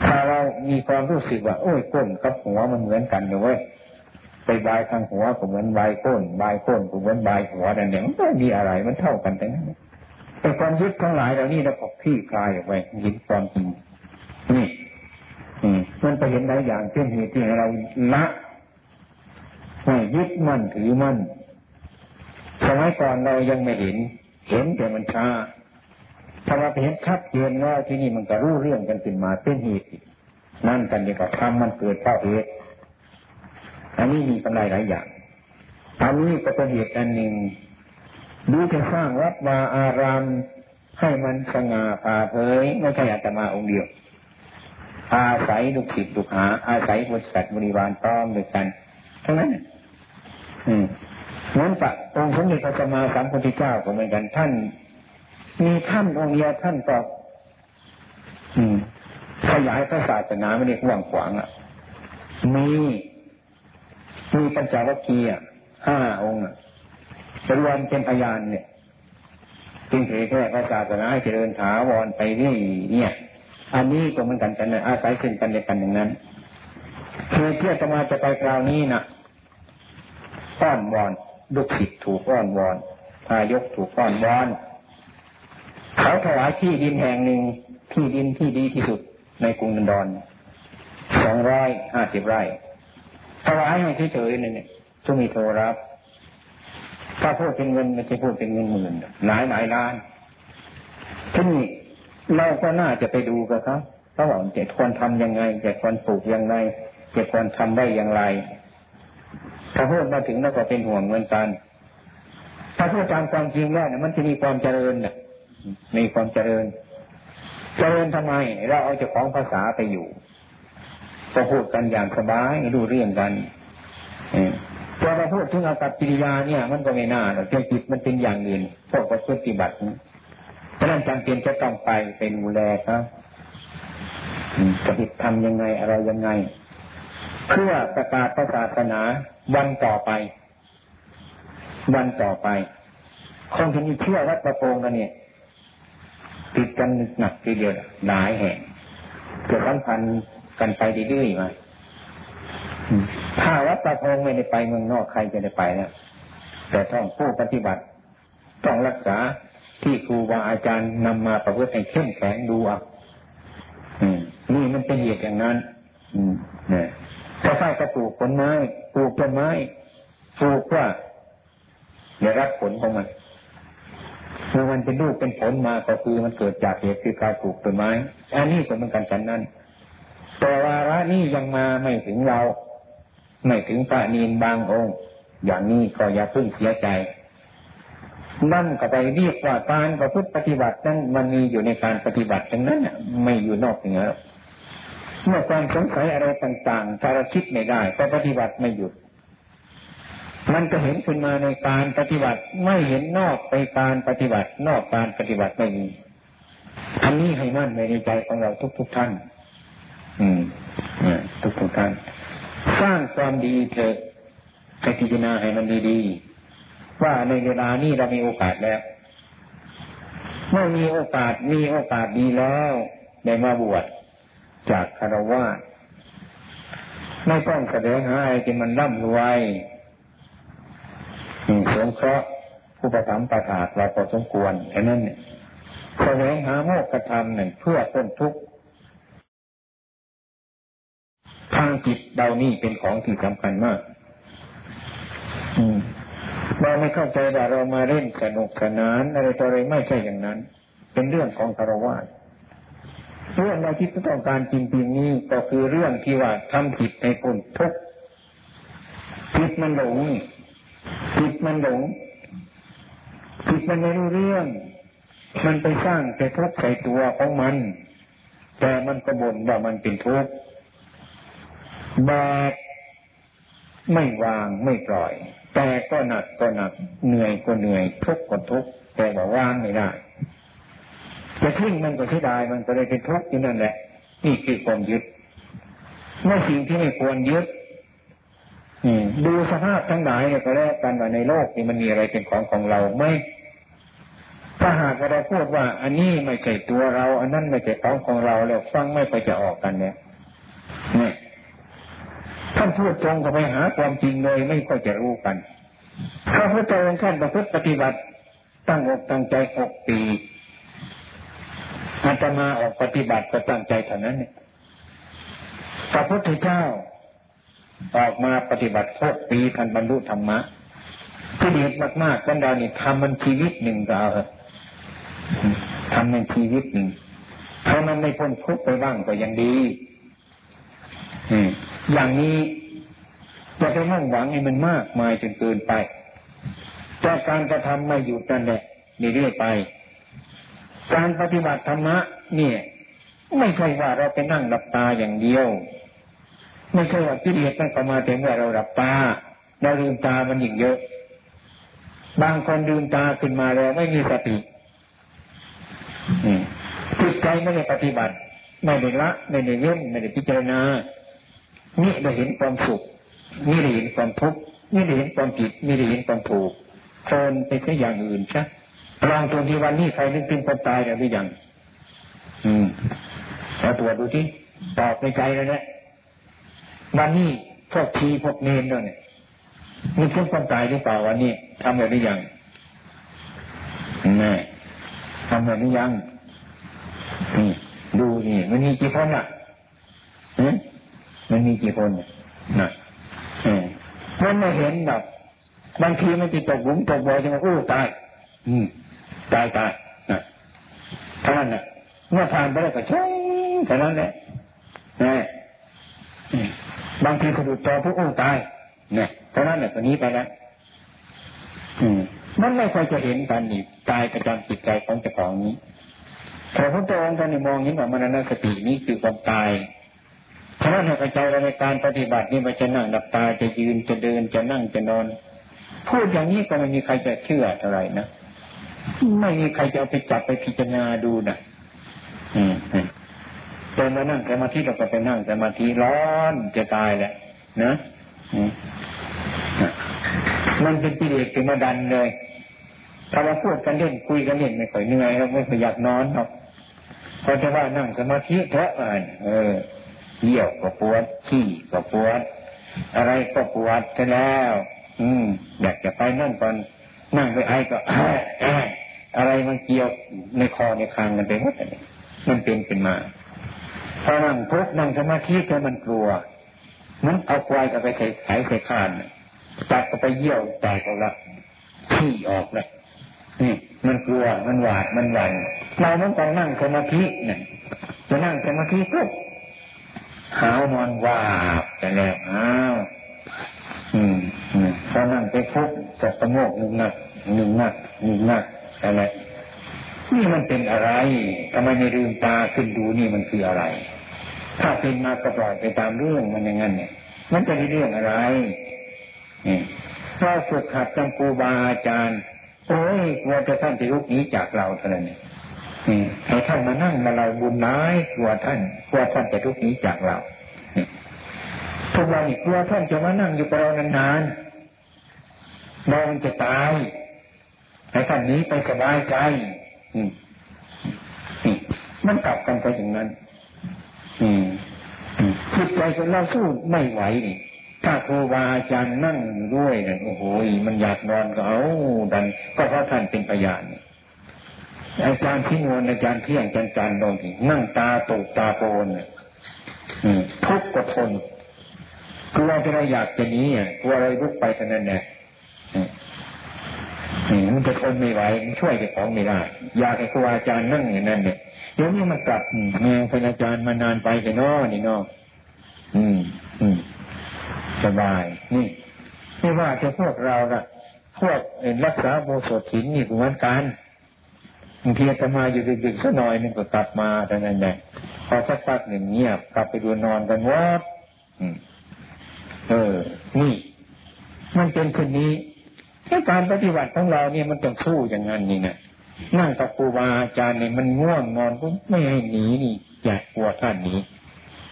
ถ้าเรามีความรู้สึกว่า โอ้ยก้นกับหัวมันเหมือนกันเลยเว้ยไปบายทางหัวก็เหมือนบายก้น บายก้นก็เหมือนบายหัวนั่นเองมันไม่มีอะไรมันเท่ากันทั้งนั้นแต่ความยึดทั้งหลายเหล่านี้เราก็พี่คลายออกไปเห็นความจริงนี่มันไปเห็นหลายอย่างเช่นเหตุที่เราละ ไม่ยึดมั่นถือมั่นสมัยก่อนเรายังไม่เห็น เห็นแต่มันช้าถ้าเราเห็นชัดเจนว่าที่นี่มันก็รู้เรื่องกันขึ้นมาเป็นเหตุนั่นกันดีกว่าทำมันเกิดเพราะเหตุอันนี้มีกำไรหลายอย่างอันนี้ก็เป็นเหตุอันหนึ่งดูจะสร้างวัดมาอารามให้มันสง่าผ่าเผยไม่ใช่อาตมาองค์เดียว อาศัยลูกศิษย์ลูกหา อาศัยบริษัทบริวารพร้อมด้วยกัน ทั้งนั้นอืมนั้นปะองค์สมเด็จพระสัมมาสัมพุทธเจ้าก็เหมือนกันท่าน มีท่านองค์เดียวท่านก็อืมขยายพระศาสนาไม่ได้กว้างขวางอะมีมีปัญจวัคคีย์ห้าองค์รวมเป็นพยานเนี่ยจึงเผยแพร่พระศาสนาเจริญถาวรไปเรื่เนี่ย อันนี้ก็เหมือนกันกันนะอาศัยซึ่งกันและกันอย่างนั้นเพื่อจะมาจะไปคราวนี้นะ อ้อนวอนลูกศิษย์ถูกอ้อนวอนพายกถูกอ้อนวอนเขาถวายที่ดินแห่งหนึ่งที่ดินที่ดีที่สุดในกรุงนันดอนสองร้อยห้าสิบไร่ถวายให้เฉยๆนี่เนี่ยจะมีโทรรับ ถ้าพูดเป็นเงินไม่ใช่พูดเป็นเงินหมื่นหลายหลายล้านที่นี่เราก็น่าจะไปดูกันครับเขาบอกจะควรทำยังไงจะควรปลูกยังไงจะควรทำได้อย่างไร ถ้าพูดมาถึงแล้วก็เป็นห่วงเหมือนกัน ถ้าพูดตามความจริงแล้วเนี่ยมันจะมีความเจริญน่ะมีความเจริญ เจริญทำไมเราเอาเจ้าของภาษาไปอยู่ก็พูดกันอย่างสบายดูเรื่องกันพอเราพูดถึงอากับกิริยาเนี่ย มันก็ไม่น่าหรอกเจ้าจิตมันเป็นอย่างอื่นพวกปฏิบัติเพราะนั้นจำเป็นจะต้องไปเป็นดูแลครับปฏิบัติทำยังไงอะไรยังไง เพื่อประกาศศาสนา วันต่อไป วันต่อไปคงจะมีเชื่อวัดประโปงกันเนี่ยติดกันหนักทีเดียวหลายแห่งเกิดสัมพันธ์กันไปเรื่อยๆมาถ้าวัดประโพงไม่ได้ไปเมืองนอกใครจะได้ไปนะแต่ต้องผู้ปฏิบัติ ต้องรักษาที่ครูบาอาจารย์นำมาประพฤติให้เข้มแข็งดูอะนี่มันเป็นเหตุอย่างนั้น อืมเนี่ย ถ้าใช่ก็ปลูกผลไม้ปลูกต้นไม้ปลูกว่าเดี๋ยวรับผลของมันเมื่อมันเป็นลูกเป็นผลมาก็คือมันเกิดจากเหตุคือการปลูกต้นไม้อันนี้ก็เหมือนกันฉันนั้น แต่วาระนี้ยังมาไม่ถึงเรา ไม่ถึงพระนีนบางองค์ อย่างนี้ก็อย่าเพึ่งเสียใจ นั่นก็ไปเรียกว่าการประพฤติปฏิบัตินั้นมันมีอยู่ในการปฏิบัติทั้งนั้นไม่อยู่นอกเหนือ เมื่อความสงสัยอะไรต่างๆถ้าเราคิดไม่ได้ก็ปฏิบัติไม่หยุด มันจะเห็นขึ้นมาในการปฏิบัติไม่เห็นนอกไปการปฏิบัติ นอกการปฏิบัติไม่มีอันนี้ให้มั่นในใจของเราทุก ๆท่าน อืมทุกทุกท่านสร้างความดีเถอะให้พิจารณาให้มันดีๆว่าในเวลานี้เรามีโอกาสแล้วเมื่อมีโอกาสมีโอกาสดีแล้วได้มาบวช จากคารวะไม่ต้องแสดงหาอะไรที่มันร่ำรวยสงเคราะห์ผู้ประทับประทาดเราพอสมควรแค่นั้นเนี่ยแสดงหาโมกขธรรมหนึ่งเพื่อต้นทุกข์ทางจิตเรานี่เป็นของที่สำคัญมาก เราไม่เข้าใจว่าเรามาเล่นสนุกสนานอะไรต่ออะไรไม่ใช่อย่างนั้น เป็นเรื่องของคารวะ เรื่องเราที่ต้องการจริงๆนี้ก็คือเรื่องที่ว่าทำผิดในคนทุกผิดมันหลงผิดมันหลงผิดมันไม่รู้เรื่อง มันไปสร้างแต่ทุกข์ใส่ตัวของมัน แต่มันกระบ่นว่ามันเป็นทุกข์บาปไม่วางไม่ปล่อย แต่ก็หนักก็หนักเหนื่อยก็เหนื่อยทุกข์ก็ทุกข์แต่ว่าวางไม่ได้ จะทิ้งมันก็เสียดายมันก็เลยเป็นทุกข์อยู่นั่นแหละนี่คือความยึดเมื่อสิ่งที่ไม่ควรยึดดูสภาพทั้งหลายเนี่ยก็แล้วกันว่าในโลกนี้มันมีอะไรเป็นของของเราไหมถ้าหากเราพูดว่า อันนี้ไม่ใช่ตัวเรา อันนั้นไม่ใช่ของของเราแล้วฟังไม่ไปจะออกกันเนี่ยนี่ท่านพูดตรงก็ไปหาความจริงเลยไม่ค่อยจะรู้กันพระพุทธองค์ท่านประพฤติปฏิบัติตั้งอกตั้งใจหกปี ตมาออกปฏิบัติก็ตั้งใจเท่านั้นเนี่ยพระพุทธเจ้าออกมาปฏิบัติหกปีท่านบรรลุธรรมะที่เด็ดมากๆกันดานี่ทำมันชีวิตหนึ่งก็เอาทำมันชีวิตหนึ่งถ้ามันไม่พ้นทุกข์ไปบ้างก็ยังดีอืมอย่างนี้จะไปมุ่งหวังให้มันมากมายจนเกินไปแต่การกระทำไม่หยุดนั่นแหละเรื่อยไป การปฏิบัติธรรมะเนี่ย ไม่ใช่ว่าเราไปนั่งหลับตาอย่างเดียว ไม่ใช่ว่าพิเรศมันเข้ามาถึงว่าเราหลับตาเราลืมตามันยิ่งเยอะ บางคนลืมตาขึ้นมาแล้วไม่มีสติจิตใจไม่ได้ปฏิบัติ ไม่ได้ละไม่ได้เว้นไม่ได้พิจารณานี่ได้เห็นความสุขนี่ได้เห็นความทุกข์นี่ได้เห็นความผิดนี่ได้เห็นความถูกโทนไปแค่อย่างอื่นใช่ ลองตัวที่วันนี้ใครนึกถึงความตายแล้วหรือยังอืมเราตรวจดูที่ตอบในใจเลยนะวันนี้พวกทีพวกเนนเนี่ยมีทุกคนตายหรือเปล่าวันนี้ทำแบบนี้ยังแม่ทำแบบนี้ยังนี่ดูนี่มันมีกี่คนอะมันมีกี่คนน่ะมันไม่เห็นหรอกบางทีมันติดตกหลุมตกบ่อจะมาอู้ตาย อืม ตายตายนะเท่านั้นแหละเมื่อผ่านไปแล้วก็ช่เท่านั้นแหละนะบางทีกระดูกจอผู้อู้ตายนี่เท่านั้นแหละตัวนี้ไปแล้วมันไม่ค่อยจะเห็นกันนี่ตายประจำจิตใจของเจ้าของนี้แต่พระตัวองค์ท่านมองเห็นว่ามรณสตินี้คือความตายเพราะนั้นให้ใจเราในการปฏิบัตินี่มันจะนั่งดับตาจะยืนจะเดินจะนั่งจะนอน พูดอย่างนี้ก็ไม่มีใครจะเชื่อเท่าไหร่นะ ไม่มีใครจะเอาไปจับไปพิจารณาดูนะอืมเดินมานั่งสมาธิเราก็ไปนั่งสมาธิร้อนจะตายแหละนะมันเป็นกิเลสเป็นมาดันเลยถ้าเราพูดกันเล่นคุยกันเล่นไม่ค่อยเหนื่อยเราไม่ค่อยอยากนอนหรอกพอจะว่านั่งสมาธิเถอะอ่านเออเยี่ยวก็ปวดขี้ก็ปวดอะไรก็ปวดจะแล้ว อืมอยากจะไปนั่งก่อนนั่งไปไอ้ก็อะ อะไรมันเกี่ยวในคอในคางกันไปหมดมันเป็นเป็นมาพอนั่งพุกนั่งสมาธิแกมันกลัว มันเอาควายกับไปไขไขไขคานจับก็ไปเยี่ยวแตกออกละขี้ออกเลยนี่มันกลัวมันหวาดมันหวั่นเราต้องนั่งสมาธิเนี่ยจะนั่งสมาธิปุ๊บหาวนอนว่าแต่แล้วอ้าวอืมพอนั่งไปพุกจะสงบหนึ่งนักหนึ่งนักหนึ่งนัก อะไรนี่มันเป็นอะไรทำไมไม่ลืมตาขึ้นดูนี่มันคืออะไร ถ้าเป็นมาก็ปล่อยไปตามเรื่องมันอย่างนั้นเนี่ย มันจะมีเรื่องอะไรนี่เราฝึกหัดจังกูบาอาจารย์ โอ้ยกลัวจะท่านจะลุกนี้จากเราเท่านั้นเนี่ยให้ท่านมานั่งมาเราบุญน้ายกลัวท่านกลัวท่านจะลุกนี้จากเราทุกวันนี้กลัวท่านจะมานั่งอยู่กับเรานานๆนอนจะตาย ให้ท่านนี้ไปสบายใจมันกลับกันไปอย่างนั้นจิตใจของเราสู้ไม่ไหวนี่ถ้าครูบาอาจารย์นั่งด้วยเนี่ยโอ้โหมันอยากนอนก็เอาดัน ก็เพราะท่านเป็นพยานอาจารย์ที่งวนอาจารย์เที่ยงอาจารย์จันโดนนั่งตาตกตาโปนทุกข์ก็ทนกลัวจะเราอยากจะนี้กลัวอะไรลุกไปเท่านั้นแหละ มันจะทนไม่ไหวมันช่วยเจ้าของไม่ได้อยากให้ครูอาจารย์นั่งอย่างนั้นเนี่ยเดี๋ยวนี้มันกลับแม่เป็นอาจารย์มานานไปไปนอนี่นออืม อืมสบาย นี่ไม่ว่าจะพวกเราละพวกรักษาโบสถถินนี่เหมือนกันบางทีจะมาอยู่ดึกๆสักหน่อยนึงก็กลับมาแต่นั้นแหละพอสักพักหนึ่งเงียบกลับไปดูนอนกันวัดเออ นี่ มันเป็นคนนี้ การปฏิบัติของเราเนี่ยมันต้องสู้อย่างนั้นนี่นะนั่งกับครูบาอาจารย์เนี่ยมันง่วงนอนก็ไม่ให้หนีนี่อยากกลัวท่านนี้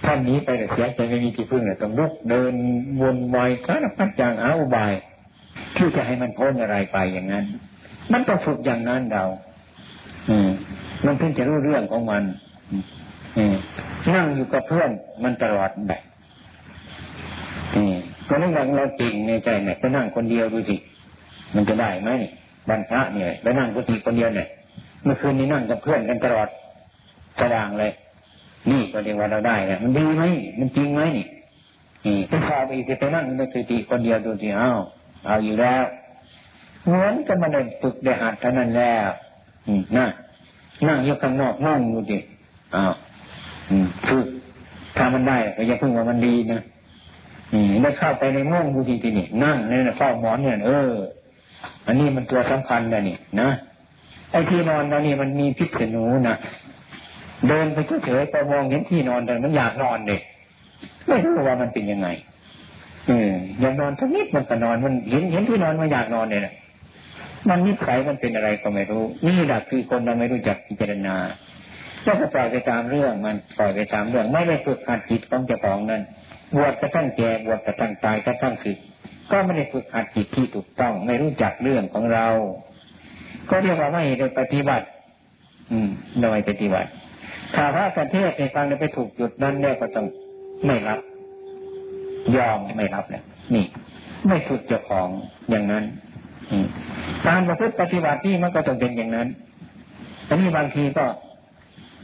ท่านนี้ไปแต่เสียใจไม่มีที่พึ่งเลยต้องลุกเดินวนวายสารพัดอย่างอาอุบายที่จะให้มันพ้นอะไรไปอย่างนั้น มันต้องฝึกอย่างนั้นเรา อืม มันเพิ่งจะรู้เรื่องของมัน อืมนั่งอยู่กับเพื่อนมันตลอดแบบอืมก็นั่งเราจริงในใจเนี่ยไปนั่งคนเดียวดูสิ มันจะได้ไหมบรรพระเนี่ยไปนั่งกุฏิคนเดียวเนี่ยเมื่อคืนนี้นั่งกับเพื่อนกันตลอดสว่างเลย นี่ก็เรียกว่าเราได้เนี่ยมันดีไหมมันจริงไหมนี่นี่ถ้าพาไปอีกไปนั่งในกุฏิคนเดียวดูสิอ้าเอาอยู่แล้วเหมือนกันมาได้ฝึกได้หัดเท่านั้นแล้วอืมน่ะนั่งอยู่ข้างนอกห้องดูดิอ้าวอืมฝึกถ้ามันได้ก็อย่าเพิ่งว่ามันดีนะอืมได้เข้าไปในห้องดูทีทีนี่นั่งในเฝ้าหมอนเนี่ยเออ อันนี้มันตัวสำคัญนะนี่นะไอ้ที่นอนเรานี่มันมีพิษหนูนะเดินไปเฉยๆไปมองเห็นที่นอนแต่มันอยากนอนเด็กไม่รู้ว่ามันเป็นยังไงเอออยากนอนสักนิดมันก็นอนมันเห็นเห็นที่นอนมันอยากนอนเนี่ยนะมันนิสัยมันเป็นอะไรก็ไม่รู้ นี่แหละคือคนเราไม่รู้จักพิจารณาก็ปล่อยไปตามเรื่องมันปล่อยไปตามเรื่อง ไม่ได้ฝึกหัดจิตของเจ้าของนั้นบวชกระทั่งแก่บวชกระทั่งตายกระทั่งสึก ก็ไม่ได้ฝึกหัดจิตที่ถูกต้อง ไม่รู้จักเรื่องของเรา ก็เรียกว่าไม่ได้ปฏิบัติ อืมโดยปฏิบัติถ้าพระสันเทศในฟังไปถูกจุดนั้นแล้วก็ต้องไม่รับ ยอมไม่รับเนี่ยนี่ ไม่ฝึกเจ้าของอย่างนั้นการประพฤติปฏิบัติที่มันก็ต้องเป็นอย่างนั้นอันนี้บางทีก็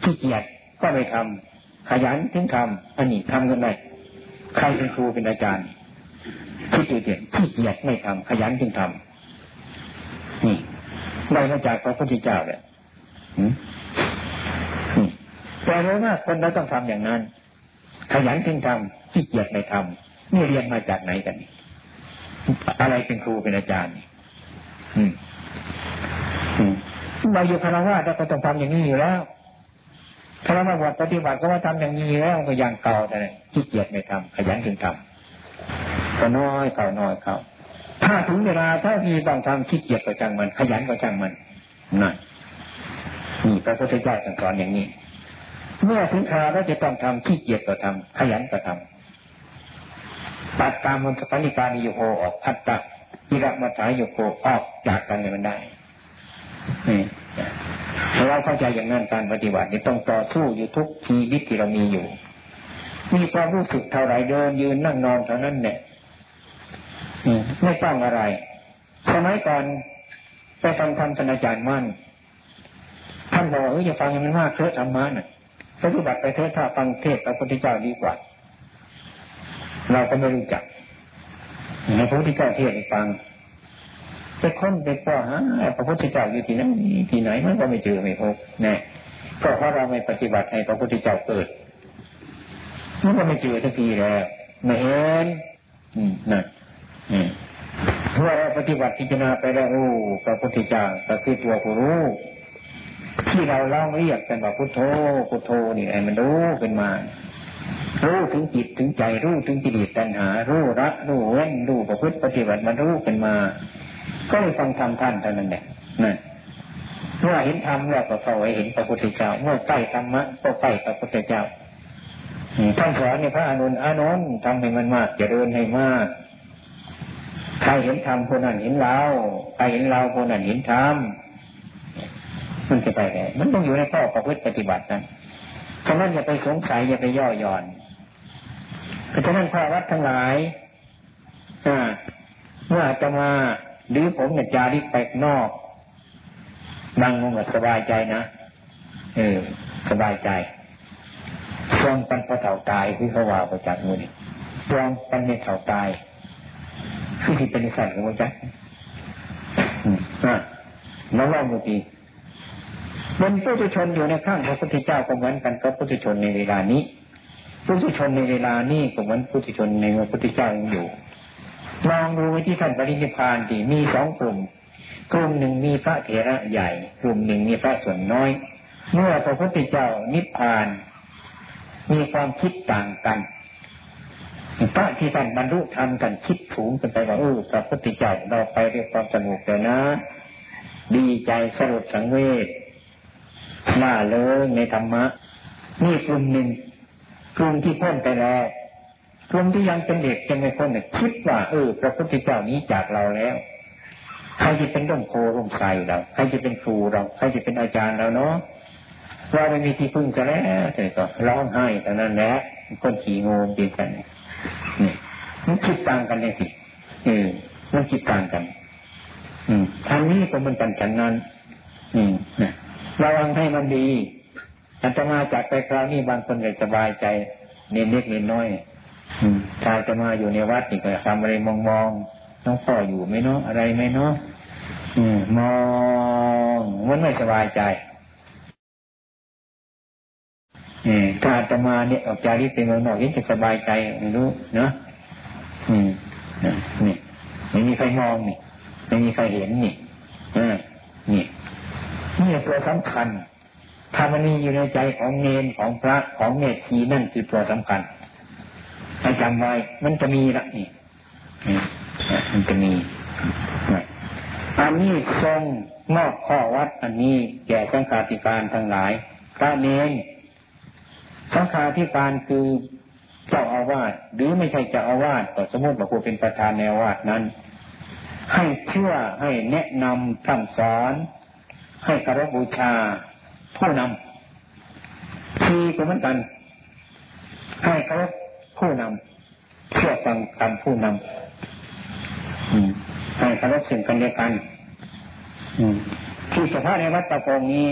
ขี้เกียจก็ไม่ทำขยันถึงทำอันนี้ทำกันได้ใครเป็นครูเป็นอาจารย์ ขี้เกียจขี้เกียจไม่ทำขยันถึงทำนี่ได้มาจากพระพุทธเจ้าเลยแต่รู้ว่าคนเราต้องทำอย่างนั้น ขยันถึงทำขี้เกียจไม่ทำนี่เรียนมาจากไหนกัน อะไรเป็นครูเป็นอาจารย์อืมเราอยู่คารวะเราก็ต้องทำอย่างนี้อยู่แล้วคารวะบทปฏิบัติก็ว่าทำอย่างนี้แล้วก็ยังเก่าแต่ขี้เกียจไม่ทำขยันถึงทำ ก็น้อยเก่าน้อยเก่าถ้าถึงเวลาถ้ามีต้องทำขี้เกียจก็จังมัน ขยันก็จังมันนั่นนี่พระพุทธเจ้าสอนอย่างนี้ เมื่อถึงคราวแล้วจะต้องทำขี้เกียจก็ทำขยันก็ทำตัดตามมันสปนิการนิโยโออกพัตตะกิรมัฏฐายโยโกออกจากกันเลยมันได้นี่เราเข้าใจอย่างนั้นการปฏิบัตินี่ต้องต่อสู้อยู่ทุกชีวิตที่เรามีอยู่ มีความรู้สึกเท่าไรเดินยืนนั่งนอนเท่านั้นเนี่ย ไม่ต้องอะไร สมัยก่อนไปฟังธรรมท่านอาจารย์มั่นท่านบอกเอออย่าฟังมันมากเถอะธรรมะน่ะปฏิบัติไปเถอะถ้าฟังเทศพระพุทธเจ้าดีกว่า เราก็ไม่รู้จักในพระพุทธเจ้าเทศให้ฟังไปค้นไปป้อหาพระพุทธเจ้าอยู่ที่ไหนที่ไหนมันก็ไม่เจอไม่พบแน่ก็เพราะเราไม่ปฏิบัติให้พระพุทธเจ้าเกิดมันก็ไม่เจอสักทีแล้วไม่เห็นอืมนั่นอืม เมื่อเราปฏิบัติพิจารณาไปแล้วโอ้พระพุทธเจ้าก็คือตัวผู้รู้ที่เราเล่าเรียกกันว่าพุทโธพุทโธนี่ไอ้มันรู้ขึ้นมา รู้ถึงจิตถึงใจรู้ถึงจิตตัณหา รู้ละรู้เว้นรู้ประพฤติปฏิบัติมันรู้ขึ้นมา ก็เลยฟังธรรมท่านเท่านั้นแหละนั่นเมื่อเห็นธรรมแล้วก็เข้าไปเห็นพระพุทธเจ้า เมื่อใกล้ธรรมะก็ใกล้พระพุทธเจ้าท่านสอนในพระอนุนอานนทำให้มันมากจะเดินให้มาก ใครเห็นธรรมคนนั้นเห็นเราใครเห็นเราคนนั้นเห็นธรรมมันจะไปไหนมันต้องอยู่ในข้อประพฤติปฏิบัตินั้นฉะนั้นอย่าไปสงสัยอย่าไปย่อหย่อนเพราะฉะนั้นพระวัดทั้งหลายเมื่อจะมาหรือผมเนี่ยจาริกไปนอกนั่งงงสบายใจนะเออสบายใจช่วงปันพระเถ่าตายที่เขาว่าประจักษ์มือนี่ช่วงปันในเถ่าตาย คือที่เป็นสัตว์ของพระจักษ์อ่าแล้วว่ามือดีมันผู้ทุชนอยู่ในข้างพระพุทธเจ้าก็เหมือนกันกับผู้ทุชนในเวลานี้ผู้ทุชนในเวลานี้ก็เหมือนผู้ทุชนในพระพุทธเจ้ายังอยู่ลองดูไว้ที่ท่านปรินิพานที่มีสองกลุ่ม กลุ่มหนึ่งมีพระเถระใหญ่ กลุ่มหนึ่งมีพระส่วนน้อย เมื่อพระพุทธเจ้านิพพาน มีความคิดต่างกัน พระที่ท่านบรรลุธรรมกันคิดถูงกันไปว่าเออพระพุทธเจ้าเราไปด้วยความสงบแต่นะ ดีใจสรุปสังเวชน่าเลยในธรรมะนี่กลุ่มหนึ่งกลุ่มที่พ้นไปแล้วคนที่ยังเป็นเด็กยังไม่พ้นเนี่ยคิดว่าเออพระพุทธเจ้านี้จากเราแล้วใครจะเป็นร่มโพร่มไทรเราใครจะเป็นครูเราใครจะเป็นอาจารย์เราเนาะเราไม่มีที่พึ่งจะแล้วแต่ก็ร้องไห้แต่นั้นแหละคนขี่งูดีกันนี่ นี่มันคิดต่างกันเลยสิเออมันคิดต่างกัน อืมทางนี้ก็มันกันฉันนั้น อืมนะระวังให้มันดีอัตมาจากไปคราวนี้บางคนเลยสบายใจเน้นเล็กเน้นน้อยถ้าจะมาอยู่ในวัดนี่ก็ทำอะไรมองมองน้องพ่ออยู่ไหมเนาะอะไรไหมเนาะมองมันไม่สบายใจ ถ้าจะมาเนี่ยออกจากที่เป็นเมืองนอกยิ่งจะสบายใจไม่รู้เนาะอืมนี่ไม่มีใครมองนี่ไม่มีใครเห็นนี่อ่านี่นี่ตัวสำคัญถ้ามันมีอยู่ในใจของเนนของพระของเนตทีนั่นคือตัวสำคัญให้จำไว้มันจะมีละนี่มันจะมีอันนี้ทรงมอบข้อวัดอันนี้แก่สังฆาธิการทั้งหลายพระเนน สังฆาธิการคือเจ้าอาวาสหรือไม่ใช่เจ้าอาวาสก็สมมติว่าครูเป็นประธานในอาวาสนั้น ให้เชื่อให้แนะนำสั่งสอน ให้กรบูชาผู้นำทีก็เหมือนกัน ให้เคารพผู้นำเชื่อฟังคำผู้นำให้เคารพสิ่งกันเดียกันที่เฉพาะในวัดตะโกงนี้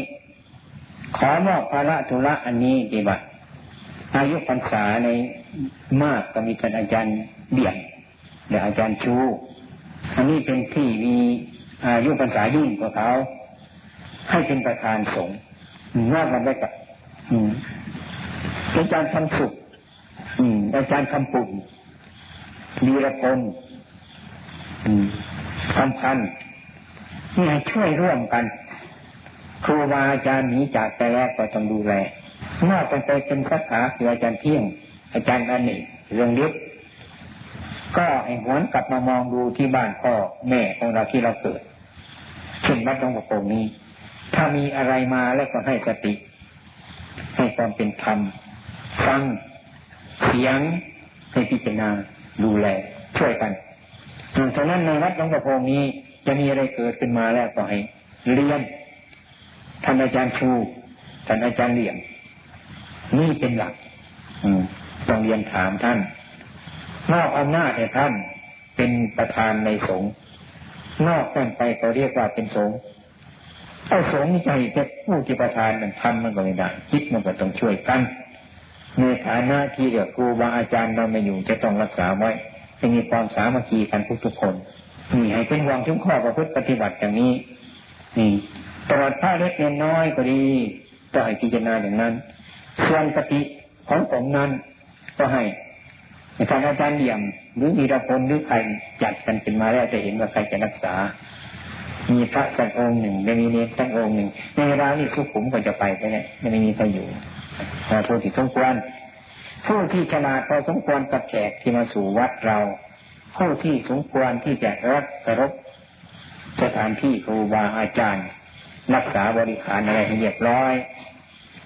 ขอมอบภาระธุระอันนี้ดีบัต อายุพรรษาในมากก็มีท่านอาจารย์เบี่ยงเดี๋ยวอาจารย์ชู อันนี้เป็นที่มีอายุพรรษายิ่งกว่าเขาให้เป็นประธานสงฆ์นอกกันไปกับอาจารย์คำสุขอาจารย์คำปุ่นมีระพลคำพันนี่ช่วยร่วมกัน ครูบาอาจารย์หนีจากไปแล้วก็ต้องดูแล นอกไปเป็นสักขาคืออาจารย์เที่ยง อาจารย์อันนี้เรื่องลิบก็ให้หวนกลับมามองดูที่บ้านพ่อแม่ของเราที่เราเกิดเช่นวัดหลวงปู่นี้ ถ้ามีอะไรมาแล้วก็ให้สติ ให้ความเป็นธรรมฟังเสียงให้พิจารณาดูแลช่วยกันฉะนั้นในวัดหลวงปู่นี้จะมีอะไรเกิดขึ้นมาแล้วก็ให้เรียนท่านอาจารย์ชูท่านอาจารย์เหลี่ยม นี่เป็นหลักต้องเรียนถามท่านมอบอำนาจให้ท่านเป็นประธานในสงฆ์นอกนั้นไปเขาเรียกว่าเป็นสงฆ์ไอ้สงฆ์นี่จจะผู้ที่ประธานมันทำมันก็ไม่ได้คิดมันก็ต้องช่วยกันในฐานะที่เดียวครูบาอาจารย์เราไม่อยู่จะต้องรักษาไว้ให้มีความสามัคคีกันทุกๆคนนี่ให้เป็นวางทุกข้อประพฤติปฏิบัติอย่างนี้นี่ตลอดผ้าเล็กเนน้อยก็ดีก็ให้พิจารณาอย่างนั้น ส่วนปฏิของผมนั้น ก็ให้ทางอาจารย์เดี่ยมหรือมีระพลหรือใครจัดกันเป็นมาแล้วจะเห็นว่าใครจะรักษา มีพระสักองค์หนึ่งไม่มีเนรสักองค์หนึ่งในเวลานี้สุขุมก็จะไปไปเนี่ยไม่มีใครอยู่แต่ผู้ที่สมควรผู้ที่ฉลาดพอสมควรกับแขกที่มาสู่วัดเราผู้ที่สมควรที่จะรักสรบสถานที่ครูบาอาจารย์ รักษาบริการอะไรให้เรียบร้อย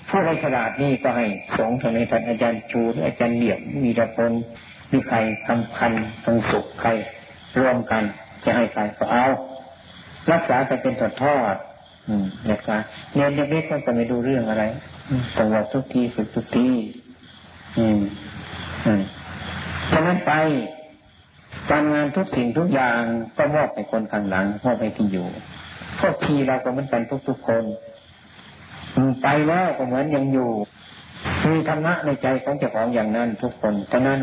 ผู้ไรฉลาดนี่ก็ให้สงฆ์ทางในท่านอาจารย์ชูหรืออาจารย์เหลี่ยมมีระพลมีใครทำคันทำสุขใครรวมกัน จะให้ใครก็เอา รักษาจะเป็นทอดทอดอืมรักาเรียนเล็กๆก็จะไม่ดูเรื่องอะไรต้องทุกทีฝึกทุกทีอืมอืมฉะนั้นไปการงานทุกสิ่งทุกอย่างก็มอบให้คนข้างหลังมอบให้ที่อยู่พวกทีเราก็เหมือนกันทุกๆคน ไปแล้วก็เหมือนยังอยู่ มีธรรมะในใจของเจ้าของอย่างนั้นทุกคนฉะนั้น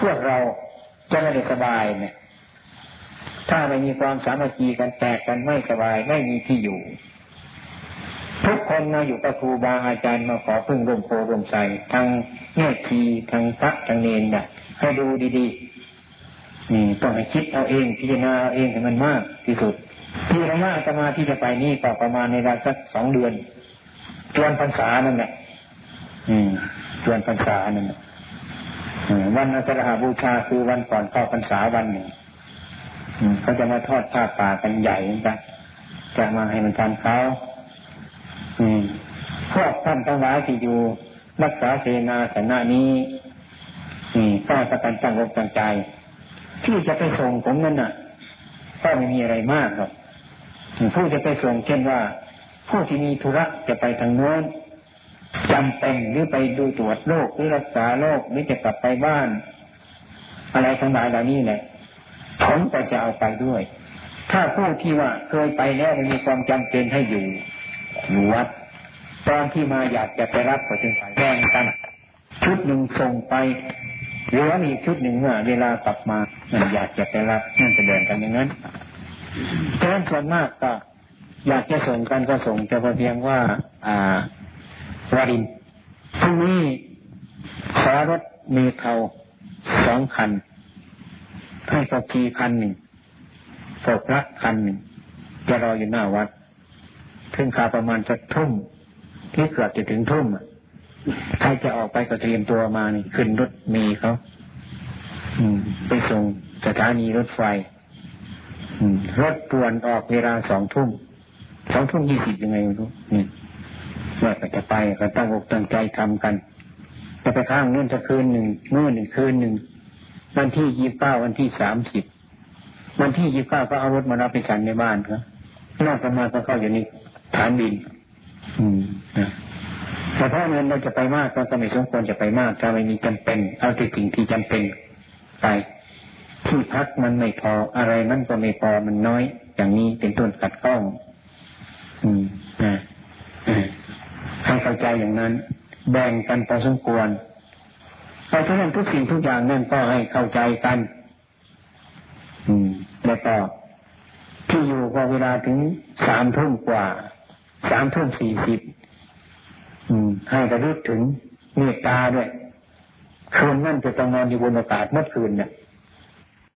พวกเราจะไม่ได้สบายเนี่ย ถ้าไม่มีความสามัคคีกันแตกกันไม่สบายไม่มีที่อยู่ ทุกคนมาอยู่กับครูบาอาจารย์มาขอพึ่งร่มโพร่มใสทั้งแง่ทีทั้งพระทั้งเนรเนี่ยให้ดูดีๆนี่ต้องให้คิดเอาเองพิจารณาเอาเองให้มันมากที่สุดที่ระยะอาตมาที่จะไปนี่ก็ประมาณในเวลาสักสองเดือน จวนพรรษานั่นแหละอืมจวนพรรษานั่นแหละวันอาสาฬหบูชาคือวันก่อนเข้าพรรษาวันหนึ่งเขาจะมาทอดผ้าป่ากันใหญ่กันจะมาให้มันทานเขาพวกท่านทั้งหลายที่อยู่รักษาเสนาสนะนี้ก็ประกันตั้งอกตั้งใจ ที่จะไปส่งผมนั่นน่ะ ก็ไม่มีอะไรมากหรอกผู้จะไปส่งเช่นว่า ผู้ที่มีธุระจะไปทางโน้นจำเป็นหรือไปดูตรวจโรคหรือรักษาโรคหรือจะกลับไปบ้าน อะไรทั้งหลายเหล่านี้แหละผมก็จะเอาไปด้วย ถ้าผู้ที่ว่าเคยไปแล้วมันมีความจำเป็นให้อยู่อยู่วัดตอนที่มาอยากจะไปรับก็จึงไปแย่งกัน ชุดหนึ่งส่งไปหรือว่ามีชุดหนึ่งเมื่อเวลากลับมาอยากจะไปรับนั่นจะเดินกันอย่างนั้นเพราะส่วนมากก็ อยากจะส่งกันก็ส่งแต่เพียงว่า อ่าวารินพรุ่งนี้ขอรถมีเทาสองคัน ให้พอกีคันหนึ่งพกรักคันหนึ่งจะรออยู่หน้าวัดถึงขาประมาณจะทุ่มที่เกือบจะถึงทุ่มใครจะออกไปก็เตรียมตัวมานี่ขึ้นรถมีเขาไปส่งสถานีรถไฟรถปวนออกเวลาสองทุ่ม สองทุ่มยี่สิบยังไงไม่รู้นี่ว่าจะไปก็ตั้งอกตั้งใจทำกันจะไปข้างนู่นจะคืนหนึ่งนู่นหนึ่งคืนหนึ่งวันที่ยี่สิบเก้าวันที่สามสิบวันที่ยี่สิบเก้าก็เอารถมารับไปฉันในบ้านครับนอกจากมาก็เข้าอยู่ในฐานบิน อืมนะแต่ถ้าเงินเราจะไปมากก็ไม่สมควรจะไปมากถ้าไม่มีจำเป็น เอาแต่สิ่งที่จำเป็นไปทที่พักมันไม่พออะไรมันก็ไม่พอมันน้อย อย่างนี้เป็นต้นขัดข้อง อืมอ่าให้เข้าใจอย่างนั้น แบ่งกันพอสมควรเพราะฉะนั้นทุกสิ่งทุกอย่างนั่นก็ให้เข้าใจกัน อืม แล้วก็ที่อยู่พอเวลาถึงสามทุ่มกว่าสามทุ่มสี่สิบให้กระลึกถึงเมตตาด้วยคืนนั่นจะต้องนอนอยู่บนอากาศเมื่อคืนเนี่ย